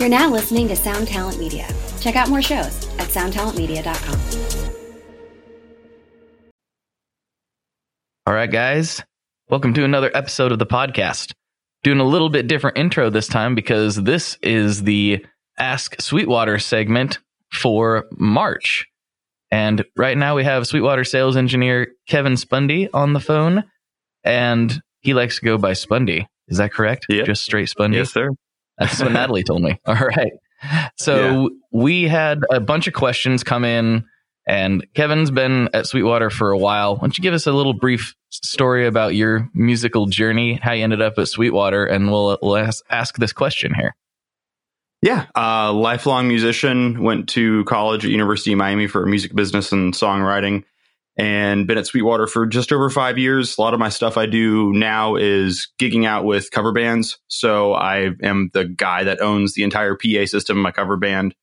You're now listening to Sound Talent Media. Check out more shows at soundtalentmedia.com. All right, guys. Welcome to another episode of the podcast. Doing a little bit different intro this time because this is the Ask Sweetwater segment for March. And right now we have Sweetwater sales engineer Kevin Spundy on the phone, and he likes to go by Spundy. Is that correct? Yeah. Just straight Spundy? Yes, sir. That's what Natalie told me. All right. So we had a bunch of questions come in, and Kevin's been at Sweetwater for a while. Why don't you give us a little brief story about your musical journey, how you ended up at Sweetwater, and we'll, we'll ask, ask this question here. Yeah, uh, lifelong musician. Went to college at University of Miami for music business and songwriting, and been at Sweetwater for just over five years. A lot of my stuff I do now is gigging out with cover bands. So I am the guy that owns the entire PA system of my cover band,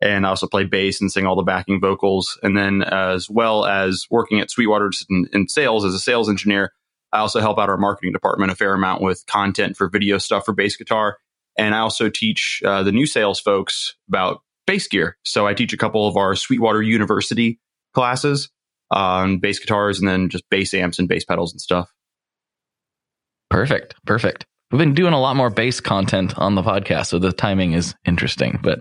and I also play bass and sing all the backing vocals. And then, as well as working at Sweetwater in, in sales as a sales engineer, I also help out our marketing department a fair amount with content for video stuff for bass guitar. And I also teach uh, the new sales folks about bass gear. So I teach a couple of our Sweetwater University classes on bass guitars and then just bass amps and bass pedals and stuff. Perfect. Perfect. We've been doing a lot more bass content on the podcast, so the timing is interesting. But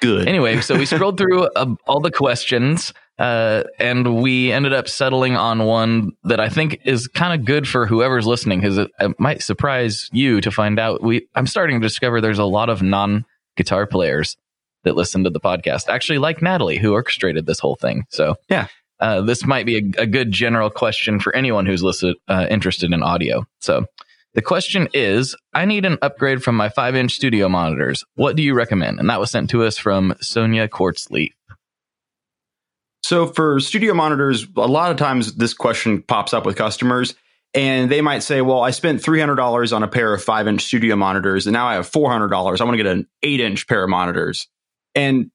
Good. anyway, so we scrolled through uh, all the questions, uh, and we ended up settling on one that I think is kind of good for whoever's listening, because it, it might surprise you to find out. We I'm starting to discover there's a lot of non guitar players that listen to the podcast, actually, like Natalie, who orchestrated this whole thing. So Yeah. Uh, this might be a, a good general question for anyone who's listed, uh, interested in audio. So. The question is I need an upgrade from my five inch studio monitors. What do you recommend? And that was sent to us from Sonia Quartzleaf. So for studio monitors, a lot of times this question pops up with customers and they might say, well, I spent $300 on a pair of five inch studio monitors and now I have $400. I want to get an eight inch pair of monitors. And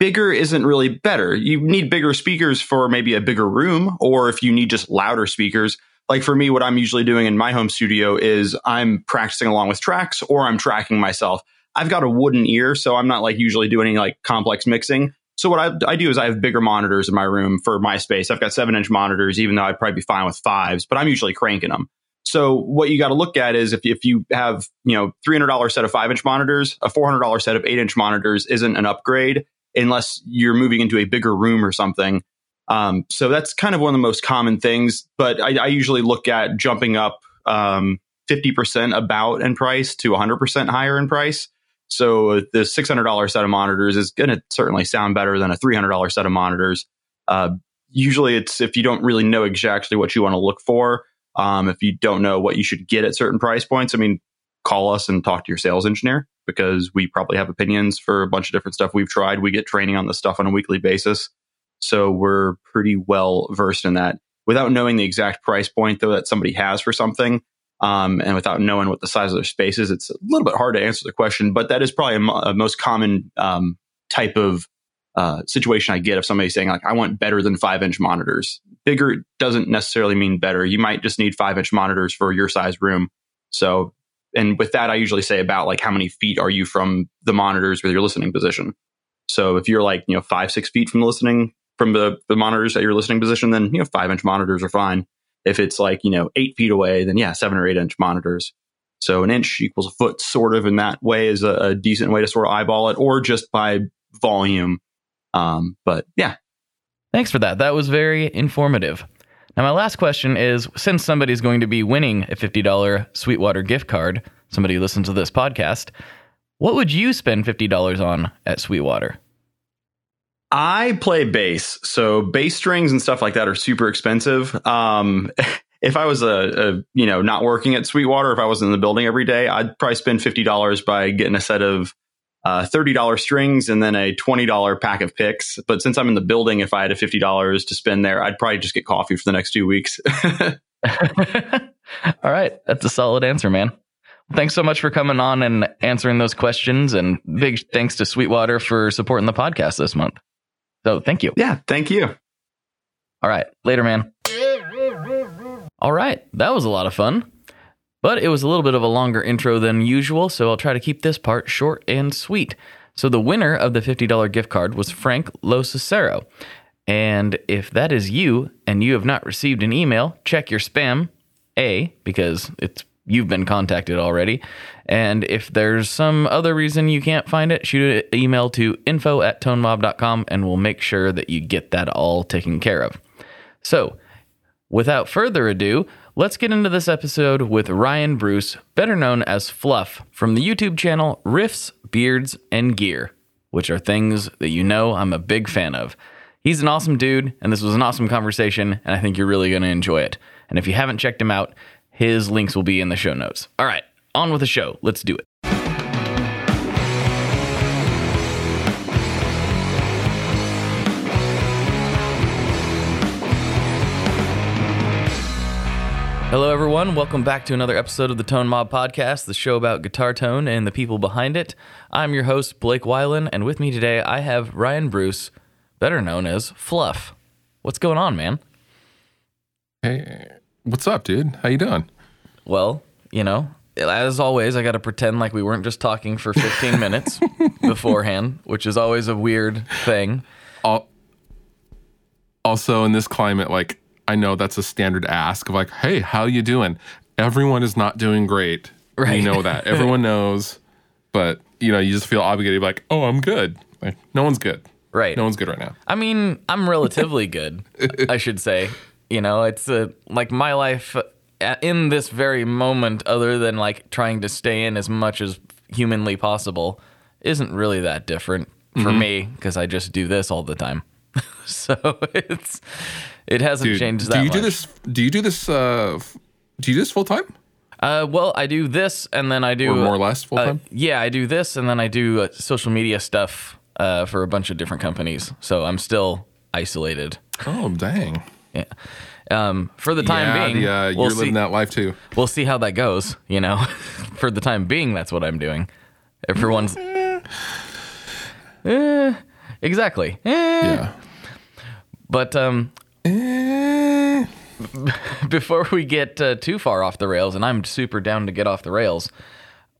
bigger isn't really better. You need bigger speakers for maybe a bigger room, or if you need just louder speakers. Like for me, what I'm usually doing in my home studio is I'm practicing along with tracks or I'm tracking myself. I've got a wooden ear, so I'm not like usually doing any like complex mixing. So what I, I do is I have bigger monitors in my room for my space. I've got seven inch monitors, even though I'd probably be fine with fives, but I'm usually cranking them. So what you got to look at is if, if you have, you know, $300 set of five inch monitors, a $400 set of eight inch monitors isn't an upgrade unless you're moving into a bigger room or something. Um, so that's kind of one of the most common things, but I, I usually look at jumping up um, 50% about in price to 100% higher in price. So the $600 set of monitors is going to certainly sound better than a $300 set of monitors. Uh, usually it's if you don't really know exactly what you want to look for, um, if you don't know what you should get at certain price points, I mean, call us and talk to your sales engineer because we probably have opinions for a bunch of different stuff we've tried. We get training on this stuff on a weekly basis. So we're pretty well versed in that. Without knowing the exact price point, though, that somebody has for something, um, and without knowing what the size of their space is, it's a little bit hard to answer the question. But that is probably a, most common um, type of uh, situation I get of somebody saying, like, I want better than five inch monitors. Bigger doesn't necessarily mean better. You might just need five inch monitors for your size room. So, and with that, I usually say about like how many feet are you from the monitors with your listening position. So if you're like, you know, five, six feet from the listening, from the, the monitors at your listening position, then, you know, five inch monitors are fine. If it's like, you know, eight feet away, then yeah, seven or eight inch monitors. So an inch equals a foot, sort of in that way is a, a decent way to sort of eyeball it, or just by volume. Um, but yeah, Thanks for that. That was very informative. Now, my last question is since somebody's going to be winning a $50 Sweetwater gift card, somebody who listens to this podcast, what would you spend $50 on at Sweetwater? I play bass, so bass strings and stuff like that are super expensive. Um, if I was a, a, you know not working at Sweetwater, if I wasn't in the building every day, I'd probably spend fifty dollars by getting a set of uh, thirty dollars strings and then a twenty dollar pack of picks. But since I'm in the building, if I had a fifty dollars to spend there, I'd probably just get coffee for the next two weeks. All right. That's a solid answer, man. Thanks so much for coming on and answering those questions. And big thanks to Sweetwater for supporting the podcast this month. So thank you. yeah, thank you. All right. Later, man. All right. That was a lot of fun. But it was a little bit of a longer intro than usual, so I'll try to keep this part short and sweet. So the winner of the $50 gift card was Frank Losacero. And if that is you and you have not received an email, check your spam, A, because it's you've been contacted already. And if there's some other reason you can't find it, shoot an email to info at tonemob.com and we'll make sure that you get that all taken care of. So, without further ado, let's get into this episode with Ryan Bruce, better known as Fluff, from the YouTube channel Riffs, Beards, and Gear, which are things that you know I'm a big fan of. He's an awesome dude, and this was an awesome conversation, and I think you're really going to enjoy it. And if you haven't checked him out, his links will be in the show notes. All right, on with the show. Let's do it. Hello, everyone. Welcome back to another episode of the Tone Mob Podcast, the show about guitar tone and the people behind it. I'm your host, Blake Weiland, and with me today I have Ryan Bruce, better known as Fluff. What's going on, man? Hey, what's up, dude? How you doing? Well, you know, as always, I got to pretend like we weren't just talking for 15 minutes beforehand, which is always a weird thing. Al- Also, in this climate, like I know that's a standard ask of like, "Hey, how you doing?" Everyone is not doing great. Right. You know that. Everyone knows, but you know, you just feel obligated, like, "Oh, I'm good." Like, no one's good. Right. No one's good right now. I mean, I'm relatively good, I should say. You know, it's a, like my life uh, in this very moment, other than like trying to stay in as much as humanly possible, isn't really that different for me because I just do this all the time. so it's it hasn't Dude, changed do that you much. do this? Do you do this? Uh, f- do you do this full time Uh, well, I do this, and then I do or more or less full uh, time? yeah, I do this, and then I do uh, social media stuff uh, for a bunch of different companies. So I'm still isolated. oh, dang. Yeah. Um, for the time yeah, being, the, uh, we'll you're see. living that life too. We'll see how that goes. You know, for the time being, that's what I'm doing. Everyone's. Eh, exactly. Eh. Yeah. But um, Eh. before we get uh, too far off the rails, and I'm super down to get off the rails.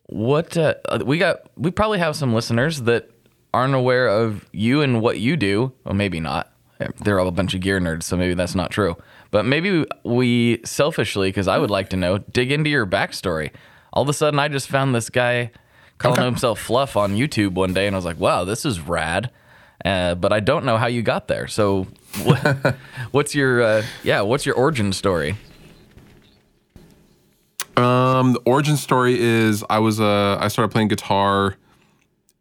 What uh, we got? We probably have some listeners that aren't aware of you and what you do. Well, maybe not. They're all a bunch of gear nerds, so maybe that's not true. But maybe we selfishly, because I would like to know, dig into your backstory. All of a sudden, I just found this guy calling himself Fluff on YouTube one day, and I was like, "Wow, this is rad." Uh, but I don't know how you got there. So, what, what's your uh, yeah? What's your origin story? Um, the origin story is I was uh I started playing guitar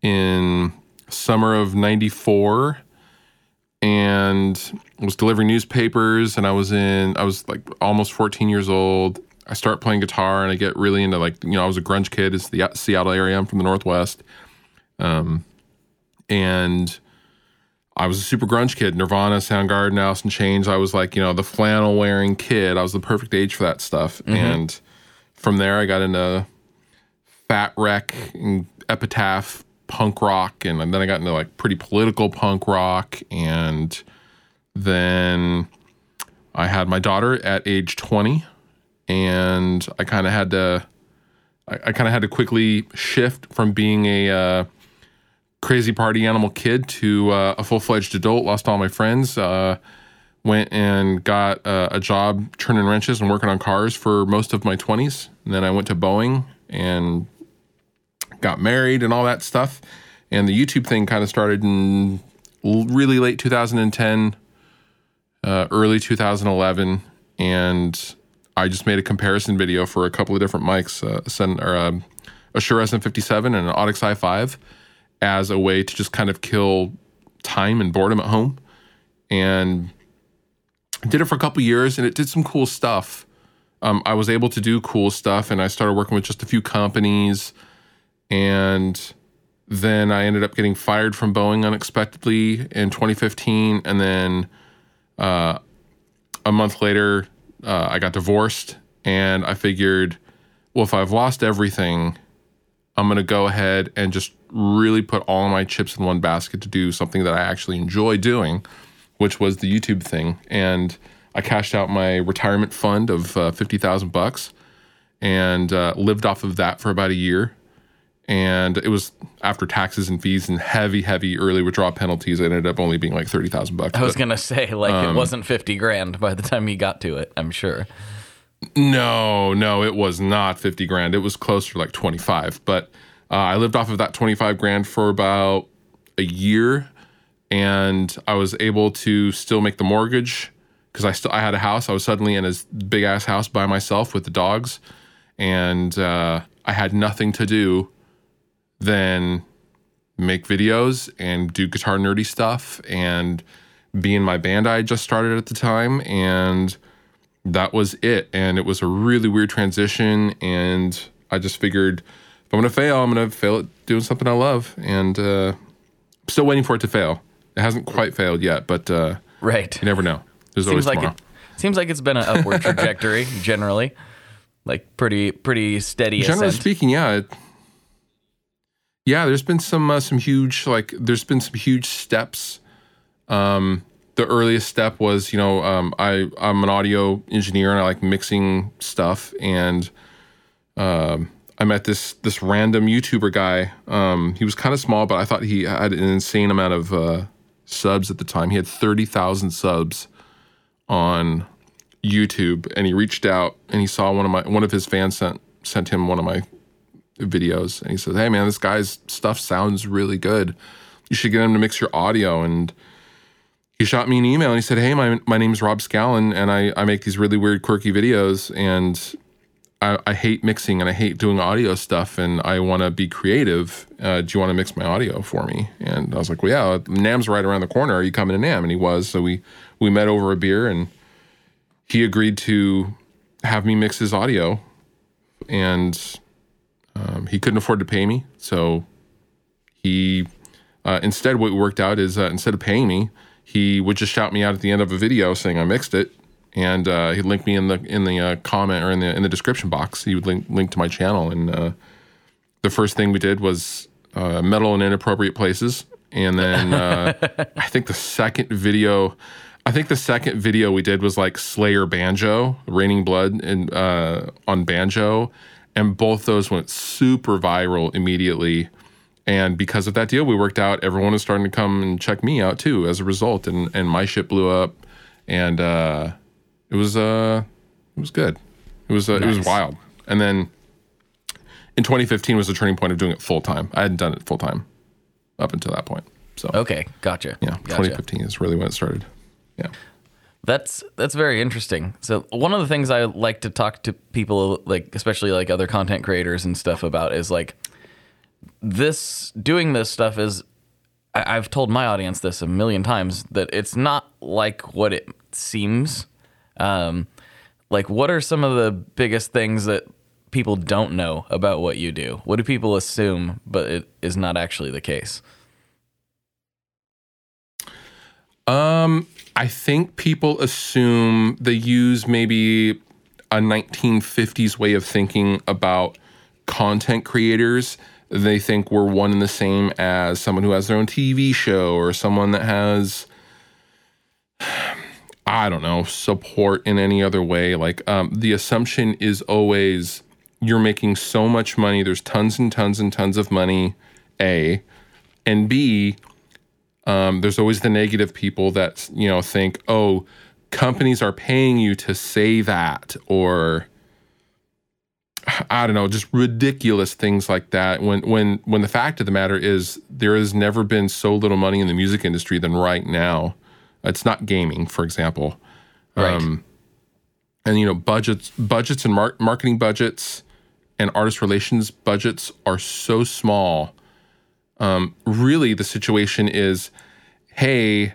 in summer of '94, and was delivering newspapers. And I was in I was like almost 14 years old. I start playing guitar, and I get really into like you know I was a grunge kid. It's the Seattle area. I'm from the Northwest, um, and I was a super grunge kid. Nirvana, Soundgarden, Alice in Chains. I was like, you know, the flannel wearing kid. I was the perfect age for that stuff. And from there, I got into Fat Wreck and Epitaph punk rock. And then I got into like pretty political punk rock. And then I had my daughter at age 20. And I kind of had to, I, I kind of had to quickly shift from being a, uh, crazy party animal kid to uh, a full fledged adult. Lost all my friends. Uh, went and got uh, a job turning wrenches and working on cars for most of my 20s. And then I went to Boeing and got married and all that stuff. And the YouTube thing kind of started in really late 2010, uh, early 2011. And I just made a comparison video for a couple of different mics, um, a Shure SM57 and an Audix i5 as a way to just kind of kill time and boredom at home. And did it for a couple years and it did some cool stuff. Um, I was able to do cool stuff and I started working with just a few companies. And then I ended up getting fired from Boeing unexpectedly in 2015. And then uh, a month later, uh, I got divorced. And I figured, well, if I've lost everything, I'm going to go ahead and just really put all my chips in one basket to do something that I actually enjoy doing, which was the YouTube thing. And I cashed out my retirement fund of uh, 50,000 bucks and uh, lived off of that for about a year. And it was after taxes and fees and heavy, heavy early withdrawal penalties. It ended up only being like thirty thousand bucks. I was But- gonna say like Um, it wasn't fifty grand by the time you got to it. I'm sure. No, no, it was not 50 grand. It was closer to like 25. But uh, I lived off of that 25 grand for about a year and I was able to still make the mortgage because I still I had a house. I was suddenly in a big ass house by myself with the dogs and uh, I had nothing to do than make videos and do guitar nerdy stuff and be in my band I just started at the time and that was it. And it was a really weird transition. And I just figured if I'm going to fail, I'm going to fail at doing something I love. And uh, I'm still waiting for it to fail. It hasn't quite failed yet, but uh, Right. you never know. There's always Seems like tomorrow. it. Seems like it's been an upward trajectory generally, like pretty pretty steady Generally ascent. speaking, yeah. It, yeah, there's been some uh, some huge like there's been some huge steps. Um, the earliest step was you know um, I I'm an audio engineer and I like mixing stuff and um, I met this this random YouTuber guy. Um, he was kind of small, but I thought he had an insane amount of uh, subs at the time. He had thirty thousand subs on YouTube, and he reached out and he saw one of my one of his fans sent sent him one of my videos, and he said, "Hey man, this guy's stuff sounds really good. You should get him to mix your audio." And he shot me an email and he said, "Hey, my my name's Rob Scallon, and I I make these really weird, quirky videos, and I, I hate mixing and I hate doing audio stuff, and I want to be creative. Uh, do you want to mix my audio for me?" And I was like, "Well, yeah, NAMM's right around the corner. Are you coming to NAMM?" And he was. So we we met over a beer, and he agreed to have me mix his audio, and um, he couldn't afford to pay me, so he uh, instead what worked out is uh, instead of paying me, he would just shout me out at the end of a video saying I mixed it, and uh, he'd link me in the in the uh, comment or in the in the description box. He would link link to my channel, and uh, the first thing we did was uh, metal in inappropriate places, and then uh, I think the second video. I think the second video we did was like Slayer Banjo, Raining Blood, and uh, on banjo, and both those went super viral immediately. And because of that deal, we worked out. Everyone was starting to come and check me out too as a result, and and my shit blew up, and uh, it was uh, it was good. It was uh, it was wild. And then in 2015 was the turning point of doing it full time. I hadn't done it full time up until that point. So Okay, gotcha. yeah, gotcha. 2015 is really when it started. Yeah. That's that's very interesting. So one of the things I like to talk to people like especially like other content creators and stuff about is like this doing this stuff is I, I've told my audience this a million times that it's not like what it seems. Um, like what are some of the biggest things that people don't know about what you do? What do people assume, but it is not actually the case? Um, I think people assume they use maybe a 1950s way of thinking about content creators. They think we're one and the same as someone who has their own TV show or someone that has, I don't know, support in any other way. Like, um, the assumption is always you're making so much money, there's tons and tons and tons of money, A, and B, um, there's always the negative people that you know think, oh, companies are paying you to say that, or I don't know, just ridiculous things like that. When when when the fact of the matter is, there has never been so little money in the music industry than right now. It's not gaming, for example. Right. Um, and you know, budgets, budgets, and mar- marketing budgets, and artist relations budgets are so small um, really the situation is hey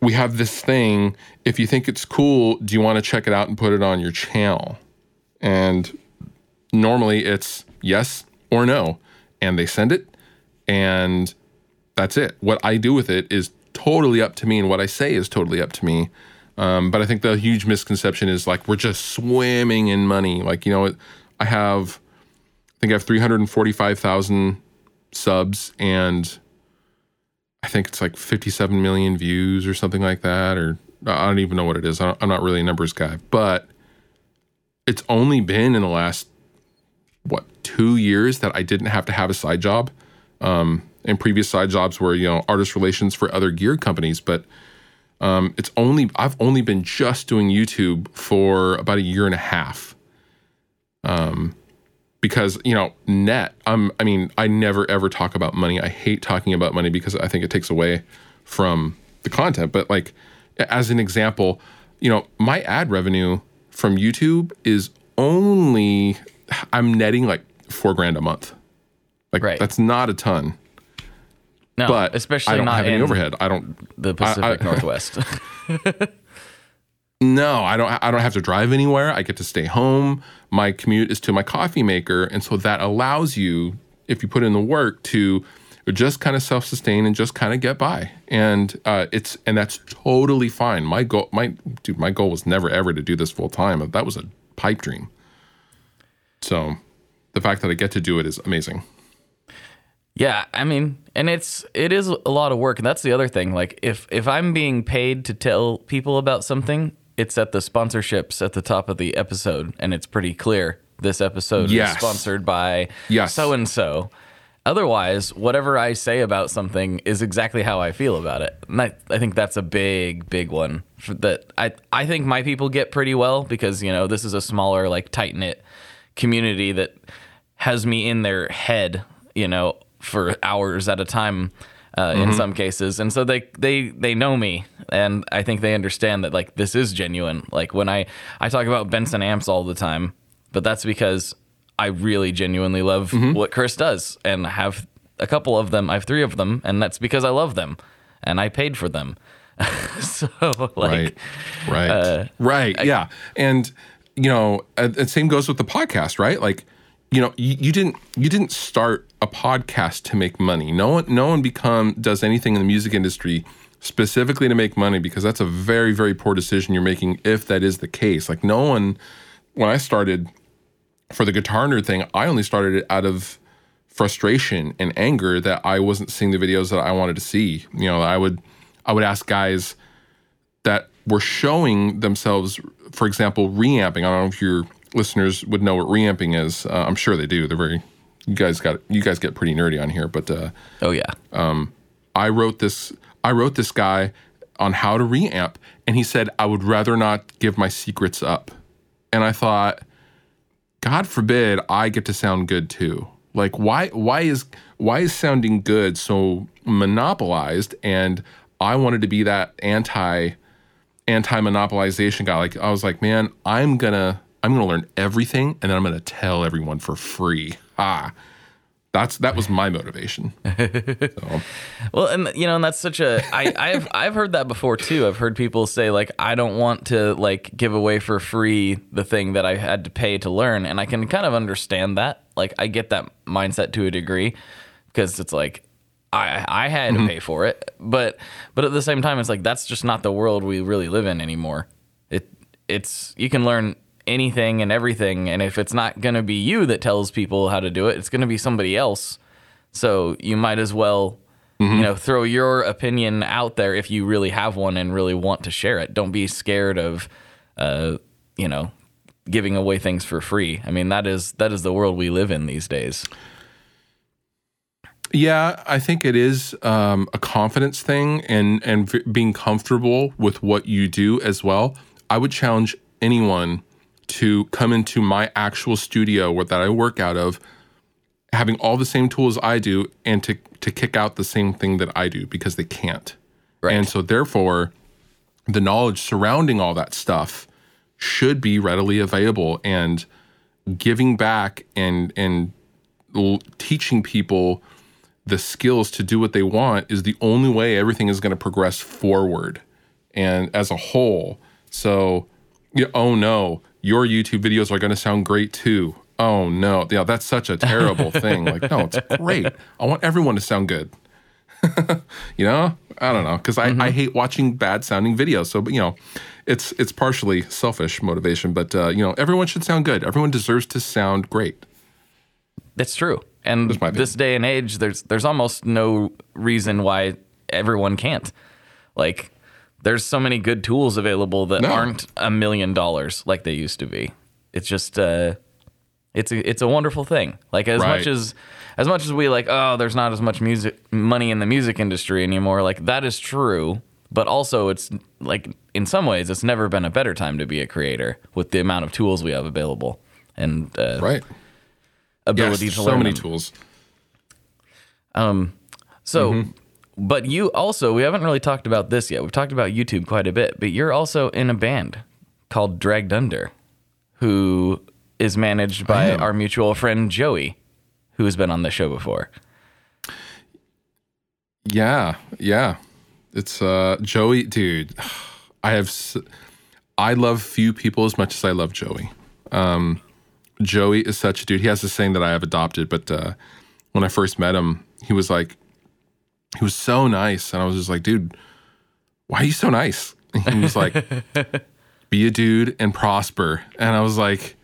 we have this thing if you think it's cool do you want to check it out and put it on your channel and normally it's yes or no and they send it and that's it what i do with it is totally up to me and what i say is totally up to me um, but i think the huge misconception is like we're just swimming in money like you know i have i think i have 345000 subs and I think it's like 57 million views or something like that. Or I don't even know what it is. I'm not really a numbers guy, but it's only been in the last what two years that I didn't have to have a side job. Um, and previous side jobs were you know artist relations for other gear companies, but um, it's only I've only been just doing YouTube for about a year and a half. Um, because you know net I'm I mean I never ever talk about money. I hate talking about money because I think it takes away from the content. But like as an example, you know my ad revenue from YouTube is only I'm netting like four grand a month. Like Right. that's not a ton. No, but especially I don't not have any overhead. I don't the Pacific I- Northwest. No, I don't. I don't have to drive anywhere. I get to stay home. My commute is to my coffee maker, and so that allows you, if you put in the work, to just kind of self-sustain and just kind of get by. And uh, it's and that's totally fine. My goal, my dude, my goal was never ever to do this full time. That was a pipe dream. So, the fact that I get to do it is amazing. Yeah, I mean, and it's it is a lot of work, and that's the other thing. Like, if if I'm being paid to tell people about something, it's at the sponsorships at the top of the episode, and it's pretty clear this episode Yes. is sponsored by so and so. Otherwise, whatever I say about something is exactly how I feel about it. And I, I think that's a big, big one for that I I think my people get pretty well because you know this is a smaller, like tight knit community that has me in their head, you know, for hours at a time. Uh, In some cases, and so they they they know me, and I think they understand that like this is genuine. Like when I I talk about Benson amps all the time, but that's because I really genuinely love what Chris does, and I have a couple of them. I have three of them, and that's because I love them, and I paid for them. so like, right right right yeah and you know uh, the same goes with the podcast right like you know you, you didn't you didn't start a podcast to make money. No one no one become does anything in the music industry specifically to make money because that's a very very poor decision you're making if that is the case. Like no one when i started for the guitar nerd thing i only started it out of frustration and anger that i wasn't seeing the videos that i wanted to see. You know i would i would ask guys that were showing themselves, for example, reamping. I don't know if your listeners would know what reamping is. Uh, I'm sure they do. They're very, you guys got, you guys get pretty nerdy on here. But uh, oh yeah, Um, I wrote this, I wrote this guy on how to reamp, and he said I would rather not give my secrets up. And I thought, God forbid I get to sound good too. Like why why is why is sounding good so monopolized? And I wanted to be that anti anti monopolization guy. Like I was like, man, I'm gonna I'm gonna learn everything and then I'm gonna tell everyone for free. Ah. That's that was my motivation. So, Well, and you know, and that's such a I I've I've heard that before too. I've heard people say like I don't want to like give away for free the thing that I had to pay to learn, and I can kind of understand that. Like I get that mindset to a degree because it's like I I had to pay for it, but but at the same time, it's like that's just not the world we really live in anymore. It it's you can learn anything and everything, and if it's not gonna be you that tells people how to do it, it's gonna be somebody else. So you might as well, you know, throw your opinion out there if you really have one and really want to share it. Don't be scared of, uh, you know, giving away things for free. I mean, that is that is the world we live in these days. Yeah, I think it is um, a confidence thing and and v- being comfortable with what you do as well. I would challenge anyone to come into my actual studio where that I work out of, having all the same tools I do, and to to kick out the same thing that I do because they can't. Right. And so therefore, the knowledge surrounding all that stuff should be readily available and giving back and and l- teaching people the skills to do what they want is the only way everything is going to progress forward and as a whole. So, yeah, oh no, your YouTube videos are going to sound great too. Oh no, yeah, that's such a terrible thing. Like, no, it's great. I want everyone to sound good. you know, I don't know because I, I hate watching bad sounding videos. So, but you know, it's it's partially selfish motivation, but uh, you know, everyone should sound good. Everyone deserves to sound great. That's true. And That's this day and age, there's there's almost no reason why everyone can't. Like, there's so many good tools available that No. aren't a million dollars like they used to be. it's just uh, it's a it's a wonderful thing. Like as Right. much as as much as we like, oh, there's not as much music money in the music industry anymore. Like that is true, but also it's like in some ways it's never been a better time to be a creator with the amount of tools we have available and uh, Right. Yes, ability there's to so many them. tools. So, Mm-hmm. But you also, we haven't really talked about this yet. We've talked about YouTube quite a bit, but you're also in a band called Dragged Under, who is managed by our mutual friend Joey, who has been on the show before. Yeah, yeah. It's uh Joey, dude. I have s- I love few people as much as I love Joey. Um Joey is such a dude. He has this saying that I have adopted, but uh when I first met him, he was like he was so nice and I was just like, dude, why are you so nice? And he was like be a dude and prosper. And I was like,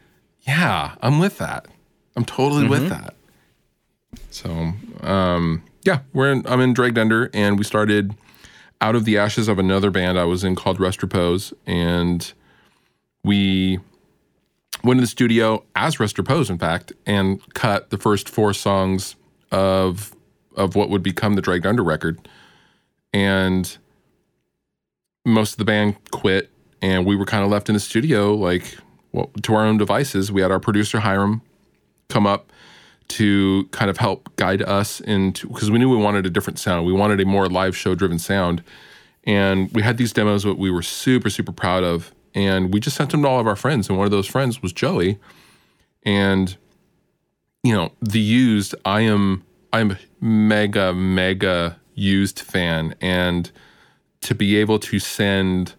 yeah, I'm with that. I'm totally with that. So, um, yeah, we're in, I'm in Dragged Under, and we started out of the ashes of another band I was in called Rest Repose, and we went to the studio as Rest Repose, in fact, and cut the first four songs of of what would become the Dragged Under record, and most of the band quit, and we were kind of left in the studio, like well, to our own devices. We had our producer Hiram come up to kind of help guide us into because we knew we wanted a different sound. We wanted a more live show driven sound. And we had these demos that we were super, super proud of. And we just sent them to all of our friends. And one of those friends was Joey. And, you know, the used, I am I'm a mega, mega used fan. And to be able to send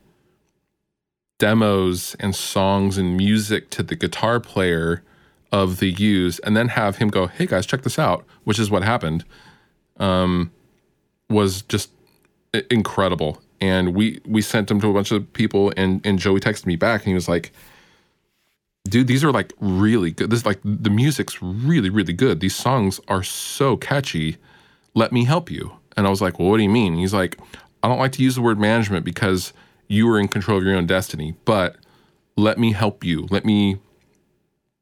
demos and songs and music to the guitar player of the used and then have him go, hey guys, check this out, which is what happened, um, was just incredible. And we we sent them to a bunch of people and and Joey texted me back and he was like, dude, these are like really good. This like the music's really, really good. These songs are so catchy. Let me help you. And I was like, well, what do you mean? He's like, I don't like to use the word management because you are in control of your own destiny, but let me help you. Let me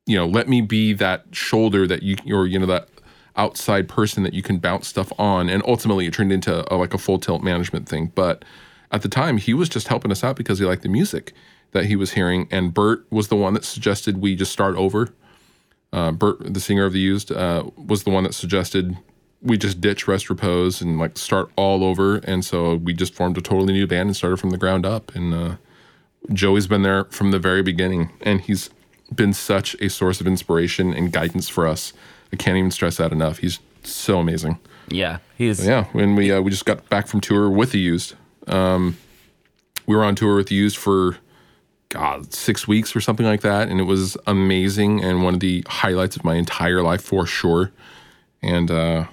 you know, let me be that shoulder that you, or you know, that outside person that you can bounce stuff on. And ultimately, it turned into a, like a full tilt management thing. But at the time, he was just helping us out because he liked the music that he was hearing. And Bert was the one that suggested we just start over. Uh, Bert, the singer of the Used, uh, was the one that suggested we just ditch Rest Repose and like start all over. And so we just formed a totally new band and started from the ground up. And uh, Joey's been there from the very beginning, and he's been such a source of inspiration and guidance for us. I can't even stress that enough. He's so amazing. Yeah, he's Yeah, when we uh, we just got back from tour with the Used, um, we were on tour with the Used for God six weeks or something like that, and it was amazing and one of the highlights of my entire life for sure. And uh,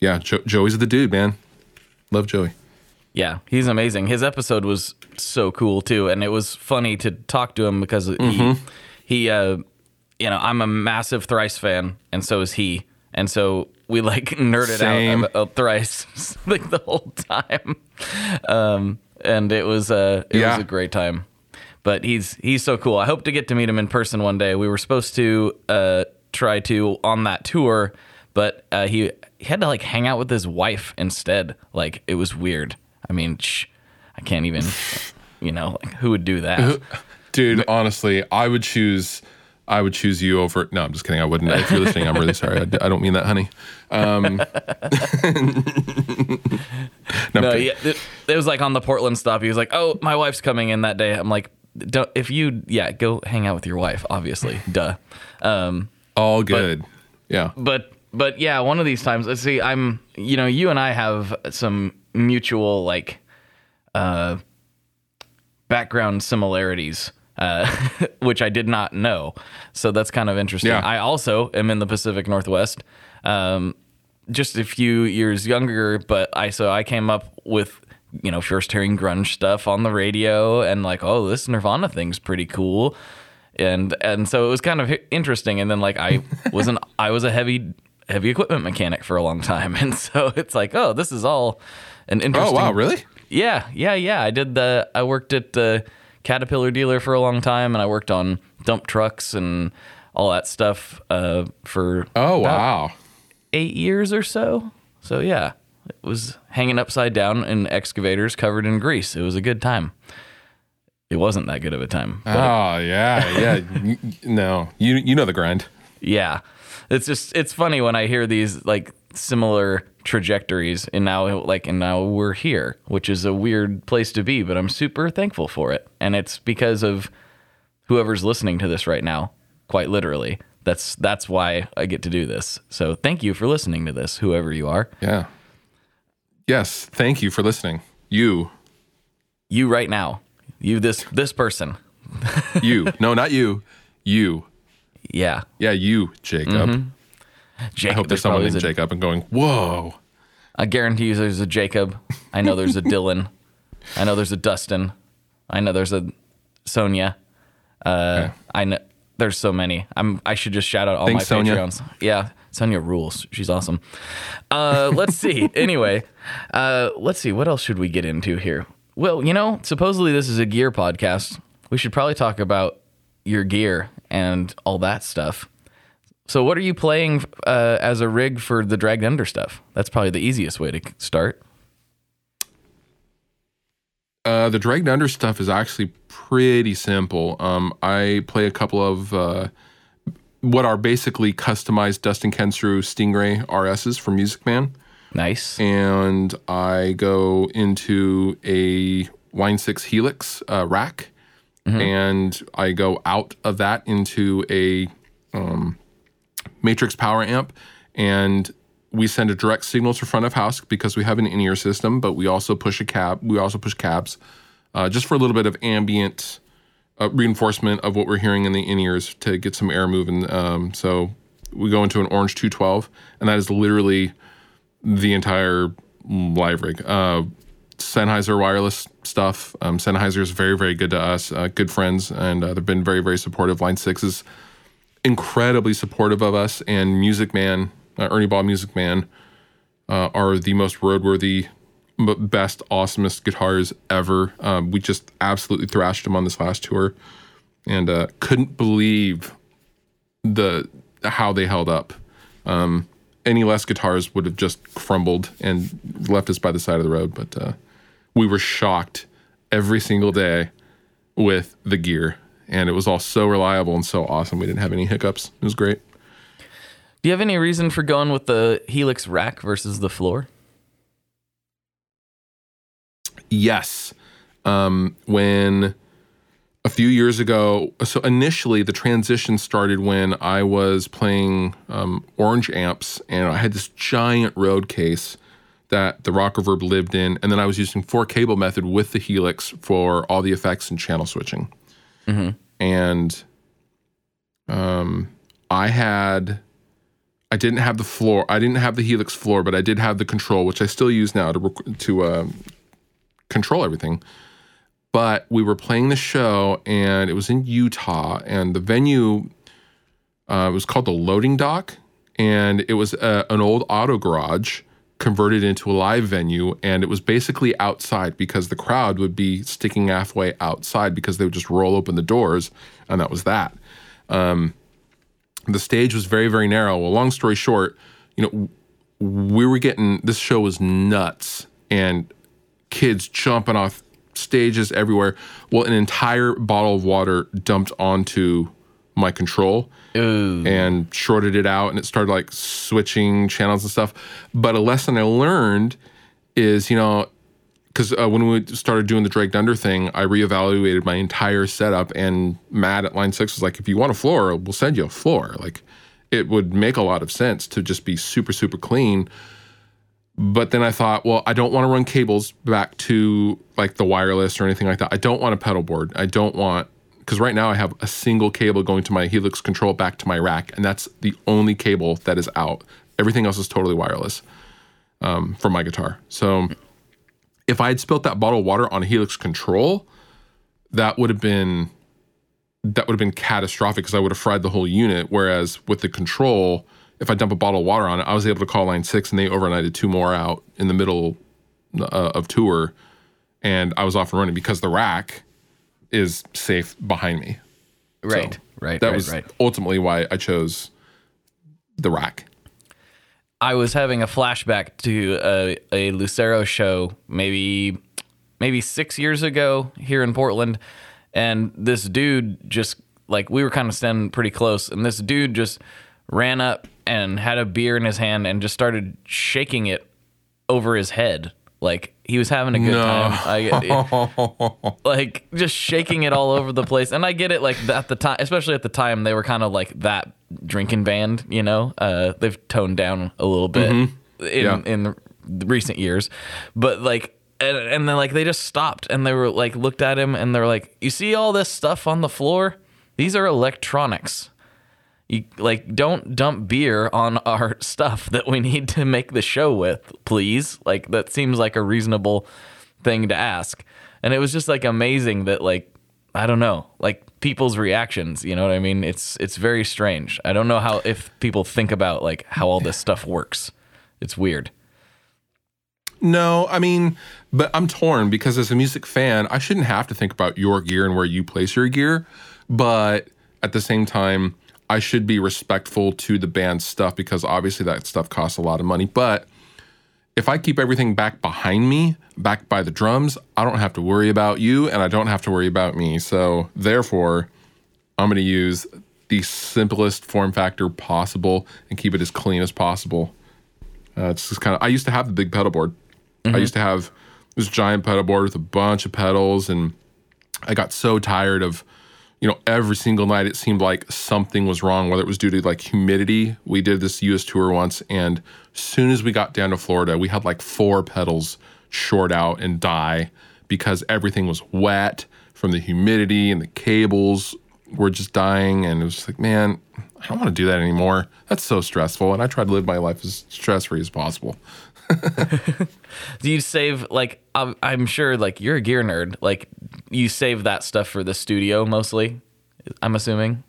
yeah, jo- Joey's the dude, man. Love Joey. Yeah, he's amazing. His episode was so cool too, and it was funny to talk to him because Mm-hmm. he he uh you know, I'm a massive Thrice fan and so is he. And so we like nerded Same. out about Thrice like the whole time. Um and it was uh it Yeah. was a great time. But he's he's so cool. I hope to get to meet him in person one day. We were supposed to uh try to on that tour, but uh he he had to like hang out with his wife instead. Like it was weird. I mean, shh, I can't even you know, like who would do that? Dude, honestly, I would choose. I would choose you over. No, I'm just kidding. I wouldn't. If you're listening, I'm really sorry. I, I don't mean that, honey. Um, no, No, yeah, it, it was like on the Portland stop. He was like, "Oh, my wife's coming in that day." I'm like, Don't, "If you, yeah, go hang out with your wife, obviously, duh." Um, all good. yeah. but but yeah, one of these times, let's see. I'm, you know, you and I have some mutual like uh, background similarities. Uh, which I did not know, so that's kind of interesting. Yeah. I also am in the Pacific Northwest, um, just a few years younger, but I so I came up with you know first hearing grunge stuff on the radio and like oh this Nirvana thing's pretty cool, and and so it was kind of interesting. And then like I was an I was a heavy heavy equipment mechanic for a long time, and so it's like oh this is all an interesting. Oh wow, really? Yeah, yeah, yeah. I did the. I worked at the Caterpillar dealer for a long time, and I worked on dump trucks and all that stuff uh, for Oh wow. eight years or so. So yeah, it was hanging upside down in excavators covered in grease. It was a good time. It wasn't that good of a time. Oh yeah, yeah. No, you you know the grind. yeah, it's just it's funny when I hear these like similar trajectories, and now like and now we're here, which is a weird place to be, but I'm super thankful for it, and it's because of whoever's listening to this right now, quite literally. That's that's why I get to do this. So thank you for listening to this, whoever you are. Yeah. Yes. Thank you for listening. You, You right now, you this this person. you. no, not you. You. Yeah, Yeah, you, Jacob. Mm-hmm. Jacob. I hope there's someone named Jacob and going, whoa. I guarantee you there's a Jacob. I know there's a Dylan. I know there's a Dustin. I know there's a Sonia. Uh, I know there's so many. I'm I should just shout out all Thanks, my Sonia. Patreons. Yeah, Sonia rules. She's awesome. Uh, let's see. anyway, uh, let's see. What else should we get into here? Well, you know, supposedly this is a gear podcast. We should probably talk about your gear and all that stuff. So, what are you playing uh, as a rig for the dragged under stuff? That's probably the easiest way to start. Uh, the dragged under stuff is actually pretty simple. Um, I play a couple of uh, what are basically customized Dustin Kensrue Stingray RSs from Music Man. Nice. and I go into a Line 6 Helix uh, rack, and I go out of that into a um, Matrix power amp, and we send a direct signal to front of house because we have an in-ear system, but we also push a cab. We also push cabs, uh, just for a little bit of ambient reinforcement of what we're hearing in the in-ears to get some air moving. Um, so we go into an Orange 212, and that is literally the entire live rig. Uh, Sennheiser wireless stuff. Um, Sennheiser is very, very good to us. Uh, good friends, and uh, they've been very, very supportive. Line Six is incredibly supportive of us, and Music Man, uh, Ernie Ball Music Man, uh, are the most roadworthy, m- best, awesomest guitars ever. Um, we just absolutely thrashed them on this last tour, and uh, couldn't believe the how they held up. Um, any less guitars would have just crumbled and left us by the side of the road. But uh, we were shocked every single day with the gear, and it was all so reliable and so awesome. We didn't have any hiccups. It was great. Do you have any reason for going with the Helix rack versus the floor? Yes. Um, when a few years ago, so initially the transition started when I was playing um, Orange amps and I had this giant road case that the Rockerverb lived in. And then I was using four cable method with the Helix for all the effects and channel switching. And um, I had, I didn't have the floor, I didn't have the Helix floor, but I did have the control, which I still use now to, rec- to, um, control everything. But we were playing the show, and it was in Utah, and the venue uh, was called the Loading Dock, and it was uh an old auto garage converted into a live venue, and it was basically outside because the crowd would be sticking halfway outside because they would just roll open the doors, and that was that. Um, the stage was very very narrow. Well, long story short, you know, we were getting this show was nuts, and kids jumping off stages everywhere. Well, an entire bottle of water dumped onto my control Ooh. and shorted it out, and it started like switching channels and stuff. But a lesson I learned is, you know, because uh, when we started doing the Dragged Under thing, I reevaluated my entire setup, and Matt at Line Six was like, "If you want a floor, we'll send you a floor." Like, it would make a lot of sense to just be super, super clean. But then I thought, well, I don't want to run cables back to like the wireless or anything like that. I don't want a pedal board. I don't want because right now I have a single cable going to my Helix control back to my rack, and that's the only cable that is out. Everything else is totally wireless um, for my guitar. So if I had spilt that bottle of water on a Helix control, that would have been that would have been catastrophic because I would have fried the whole unit. Whereas with the control, if I dump a bottle of water on it, I was able to call line six and they overnighted two more out in the middle uh, of tour, and I was off and running because the rack is safe behind me. Right, So, right, That right, was right. ultimately why I chose the rack. I was having a flashback to a, a Lucero show maybe maybe six years ago here in Portland, and this dude just like we were kind of standing pretty close, and this dude just ran up and had a beer in his hand and just started shaking it over his head like he was having a good No. time. I, like just shaking it all over the place. And I get it, like at the time, especially at the time, they were kind of like that drinking band. You know, uh, they've toned down a little bit in Yeah. in the recent years, but like. And, and then like they just stopped and they were like looked at him and they're like, "You see all this stuff on the floor? These are electronics. You like don't dump beer on our stuff that we need to make the show with, please. Like that seems like a reasonable thing to ask. And it was just like amazing that like I don't know, like people's reactions, you know what I mean? It's it's very strange. I don't know how if people think about like how all this stuff works. It's weird. No, I mean, but I'm torn because as a music fan, I shouldn't have to think about your gear and where you place your gear. But at the same time, I should be respectful to the band's stuff because obviously that stuff costs a lot of money. But if I keep everything back behind me, back by the drums, I don't have to worry about you and I don't have to worry about me. So therefore, I'm going to use the simplest form factor possible and keep it as clean as possible. Uh, it's just kind of. I used to have the big pedal board. I used to have this giant pedal board with a bunch of pedals, and I got so tired of, you know, every single night it seemed like something was wrong. Whether it was due to like humidity. We did this U.S. tour once, and as soon as we got down to Florida, we had like four pedals short out and die because everything was wet from the humidity and the cables were just dying. And it was like, man, I don't want to do that anymore. That's so stressful. And I try to live my life as stress free as possible. Do you save like I'm, I'm sure like you're a gear nerd. Like you save that stuff for the studio mostly. I'm assuming.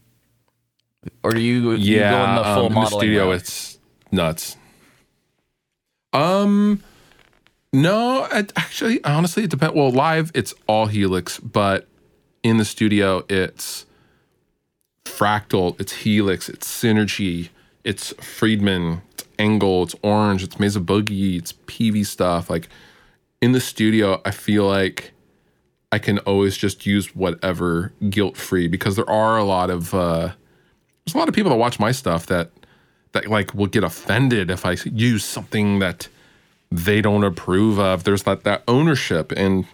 Or do you, you go in the full um, in the studio, route? it's nuts. Um, no, it, actually, honestly, it depends. Well, live, it's all Helix, but in the studio, it's Fractal, it's Helix, it's Synergy, it's Friedman, Engl, it's Orange, it's Mesa Boogie, it's PV stuff. Like in the studio, I feel like I can always just use whatever guilt free because there are a lot of uh, there's a lot of people that watch my stuff that that like will get offended if I use something that they don't approve of. There's that that ownership, and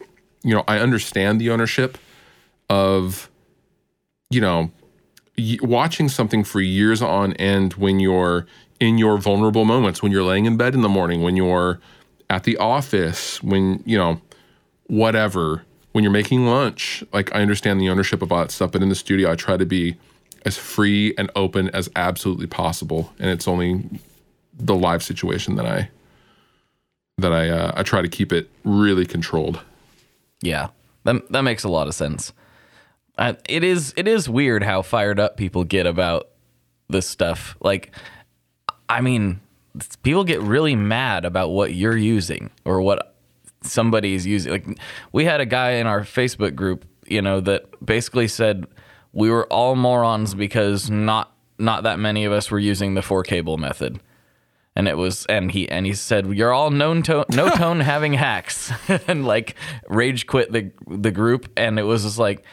you know I understand the ownership of you know watching something for years on end when you're in your vulnerable moments, when you're laying in bed in the morning, when you're at the office, when you know whatever, when you're making lunch. Like I understand the ownership of all that stuff, but in the studio, I try to be as free and open as absolutely possible, and it's only the live situation that I that I uh, I try to keep it really controlled. Yeah, that that makes a lot of sense. It is it is weird how fired up people get about this stuff. Like, I mean, people get really mad about what you're using or what somebody's using. Like, we had a guy in our Facebook group, you know, that basically said we were all morons because not not that many of us were using the four cable method. And it was and he and he said you're all known no tone having hacks. And like rage quit the the group. And it was just like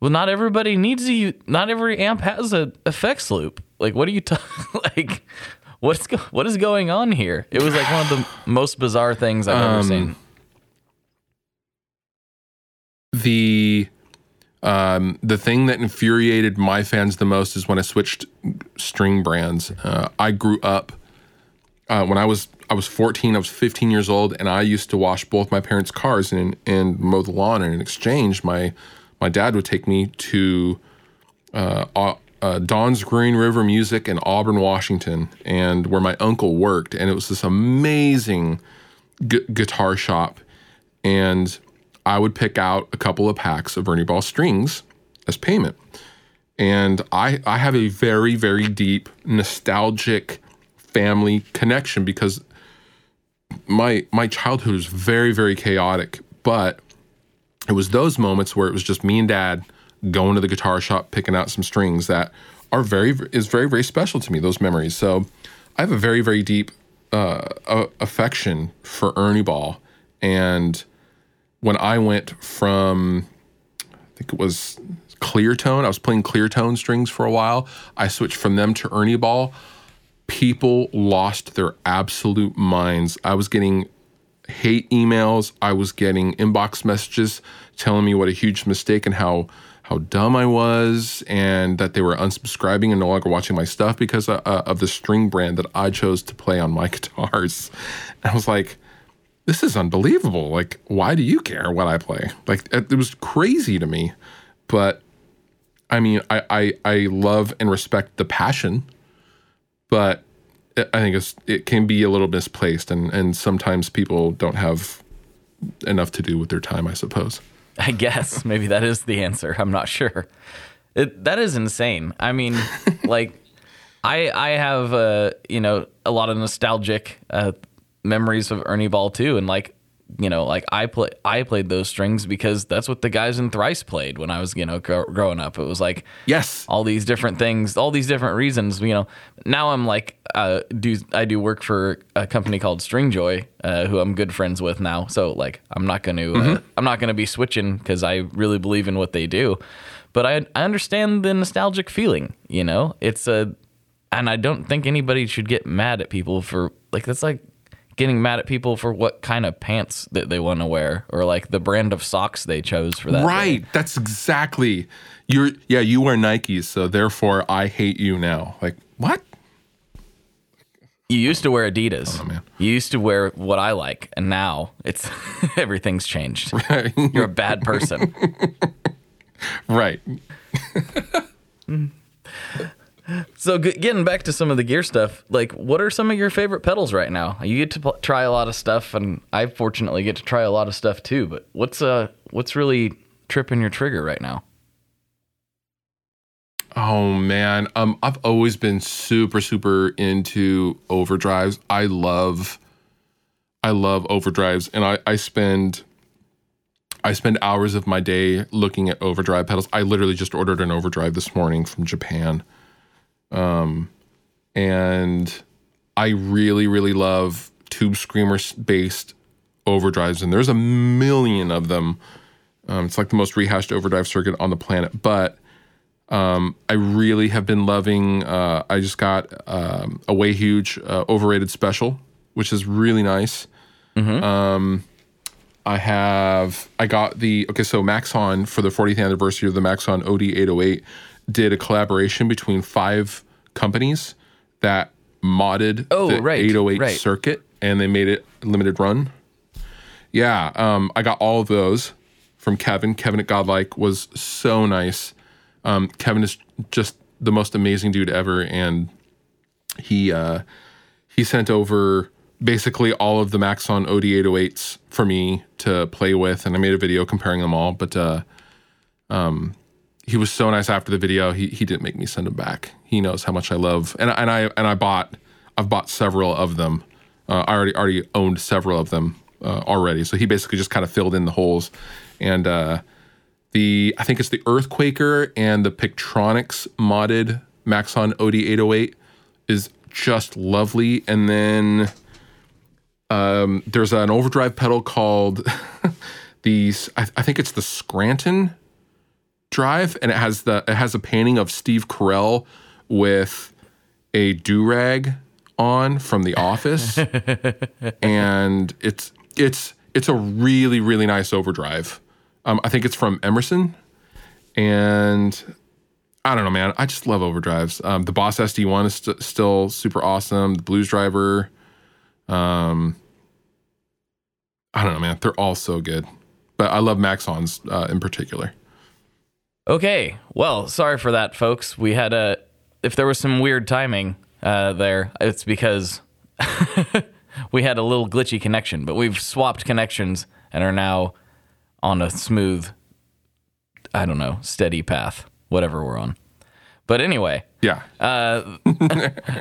well not everybody needs you not every amp has a effects loop. Like what are you talking like what's go- what is going on here it was like one of the most bizarre things i've ever Um, seen the um, the thing that infuriated my fans the most is when I switched string brands. Uh, I grew up uh, when I was I was 14. I was 15 years old, and I used to wash both my parents' cars and and mow the lawn. And in exchange, my my dad would take me to uh, uh, Don's Green River Music in Auburn, Washington, and where my uncle worked. And it was this amazing gu- guitar shop. And I would pick out a couple of packs of Ernie Ball strings as payment. And I, I have a very, very deep nostalgic family connection because my my childhood was very, very chaotic. But it was those moments where it was just me and dad going to the guitar shop, picking out some strings that are very is very very special to me. Those memories. So I have a very very deep uh, affection for Ernie Ball, and when I went from I think it was Cleartone. I was playing Cleartone strings for a while. I switched from them to Ernie Ball. People lost their absolute minds. I was getting hate emails. I was getting inbox messages telling me what a huge mistake and how how dumb I was, and that they were unsubscribing and no longer watching my stuff because of, uh, of the string brand that I chose to play on my guitars. And I was like, this is unbelievable. Like, why do you care what I play? Like, it was crazy to me. But I mean, I, I, I love and respect the passion, but I think it can be a little misplaced, and, and sometimes people don't have enough to do with their time, I suppose. I guess maybe that is the answer. I'm not sure. It, that is insane. I mean, like, I I have uh, you know a lot of nostalgic uh, memories of Ernie Ball too, and like you know, like I play, I played those strings because that's what the guys in Thrice played when I was, you know, growing up. It was like, yes, all these different things, all these different reasons. You know, now I'm like, uh, do I do work for a company called Stringjoy, uh, who I'm good friends with now. So like, I'm not going to, uh, mm-hmm. uh, I'm not going to be switching because I really believe in what they do. But I, I understand the nostalgic feeling. You know, it's a, and I don't think anybody should get mad at people for like that's like getting mad at people for what kind of pants that they want to wear or like the brand of socks they chose for that. Right. Day. That's exactly. You're yeah, you wear Nikes, so therefore I hate you now. Like, what? You used to wear Adidas. Oh, man. you used to wear what I like, and now it's everything's changed. Right. You're a bad person. right. So getting back to some of the gear stuff, like what are some of your favorite pedals right now? You get to pl- try a lot of stuff, and I fortunately get to try a lot of stuff too. But what's uh what's really tripping your trigger right now? Oh man, um, I've always been super super into overdrives. I love, I love overdrives, and I I spend. I spend hours of my day looking at overdrive pedals. I literally just ordered an overdrive this morning from Japan. Um, and I really, really love tube screamer based overdrives, and there's a million of them. Um, it's like the most rehashed overdrive circuit on the planet. But um, I really have been loving. Uh, I just got um, a way huge uh, overrated special, which is really nice. Mm-hmm. Um, I have I got the okay. So Maxon for the 40th anniversary of the Maxon OD 808 did a collaboration between five companies that modded oh, the right, 808 right. circuit and they made it limited run. Yeah, um, I got all of those from Kevin. Kevin at Godlike was so nice. Um, Kevin is just the most amazing dude ever, and he uh, he sent over basically all of the Maxon OD808s for me to play with, and I made a video comparing them all. But uh, um, he was so nice after the video. He he didn't make me send them back. He knows how much I love, and and I and I bought I've bought several of them. Uh, I already already owned several of them uh, already. So he basically just kind of filled in the holes, and uh, the I think it's the Earthquaker and the Pictronics modded Maxon OD808 is just lovely, and then. Um, there's an overdrive pedal called the I, I think it's the Scranton drive, and it has the it has a painting of Steve Carell with a do rag on from The Office, and it's it's it's a really really nice overdrive. Um, I think it's from Emerson, and I don't know, man. I just love overdrives. Um, the Boss SD one is st- still super awesome. The Blues Driver, um, I don't know, man. They're all so good, but I love Maxons uh, in particular. Okay. Well, sorry for that, folks. We had a. If there was some weird timing uh, there, it's because we had a little glitchy connection, but we've swapped connections and are now on a smooth, I don't know, steady path, whatever we're on. But anyway, yeah, uh,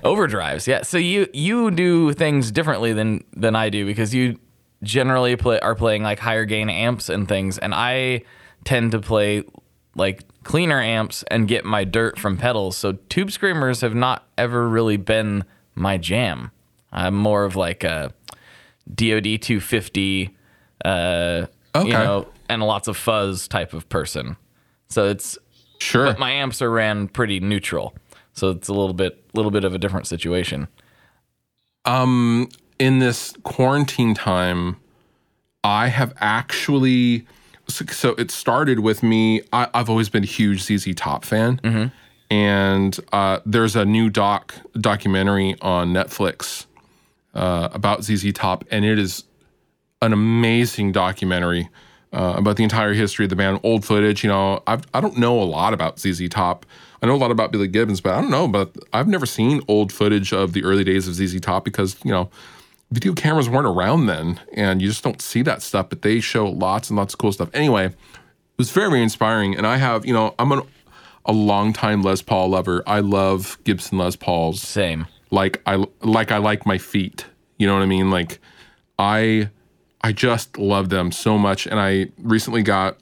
overdrives. Yeah. So you you do things differently than than I do because you generally play are playing like higher gain amps and things, and I tend to play like cleaner amps and get my dirt from pedals. So tube screamers have not ever really been my jam. I'm more of like a DoD 250, uh, Okay. you know, and lots of fuzz type of person. So it's Sure. but my amps are ran pretty neutral. So it's a little bit little bit of a different situation. Um, in this quarantine time, I have actually. So, so it started with me. I, I've always been a huge ZZ Top fan, and uh, there's a new doc documentary on Netflix uh, about ZZ Top, and it is an amazing documentary uh, about the entire history of the band. Old footage, you know, I've, I don't know a lot about ZZ Top. I know a lot about Billy Gibbons, but I don't know. But I've never seen old footage of the early days of ZZ Top because you know, video cameras weren't around then, and you just don't see that stuff. But they show lots and lots of cool stuff. Anyway, it was very, very inspiring. And I have, you know, I'm an, a longtime Les Paul lover. I love Gibson Les Pauls Same. like I like I like my feet. You know what I mean? Like I I just love them so much. And I recently got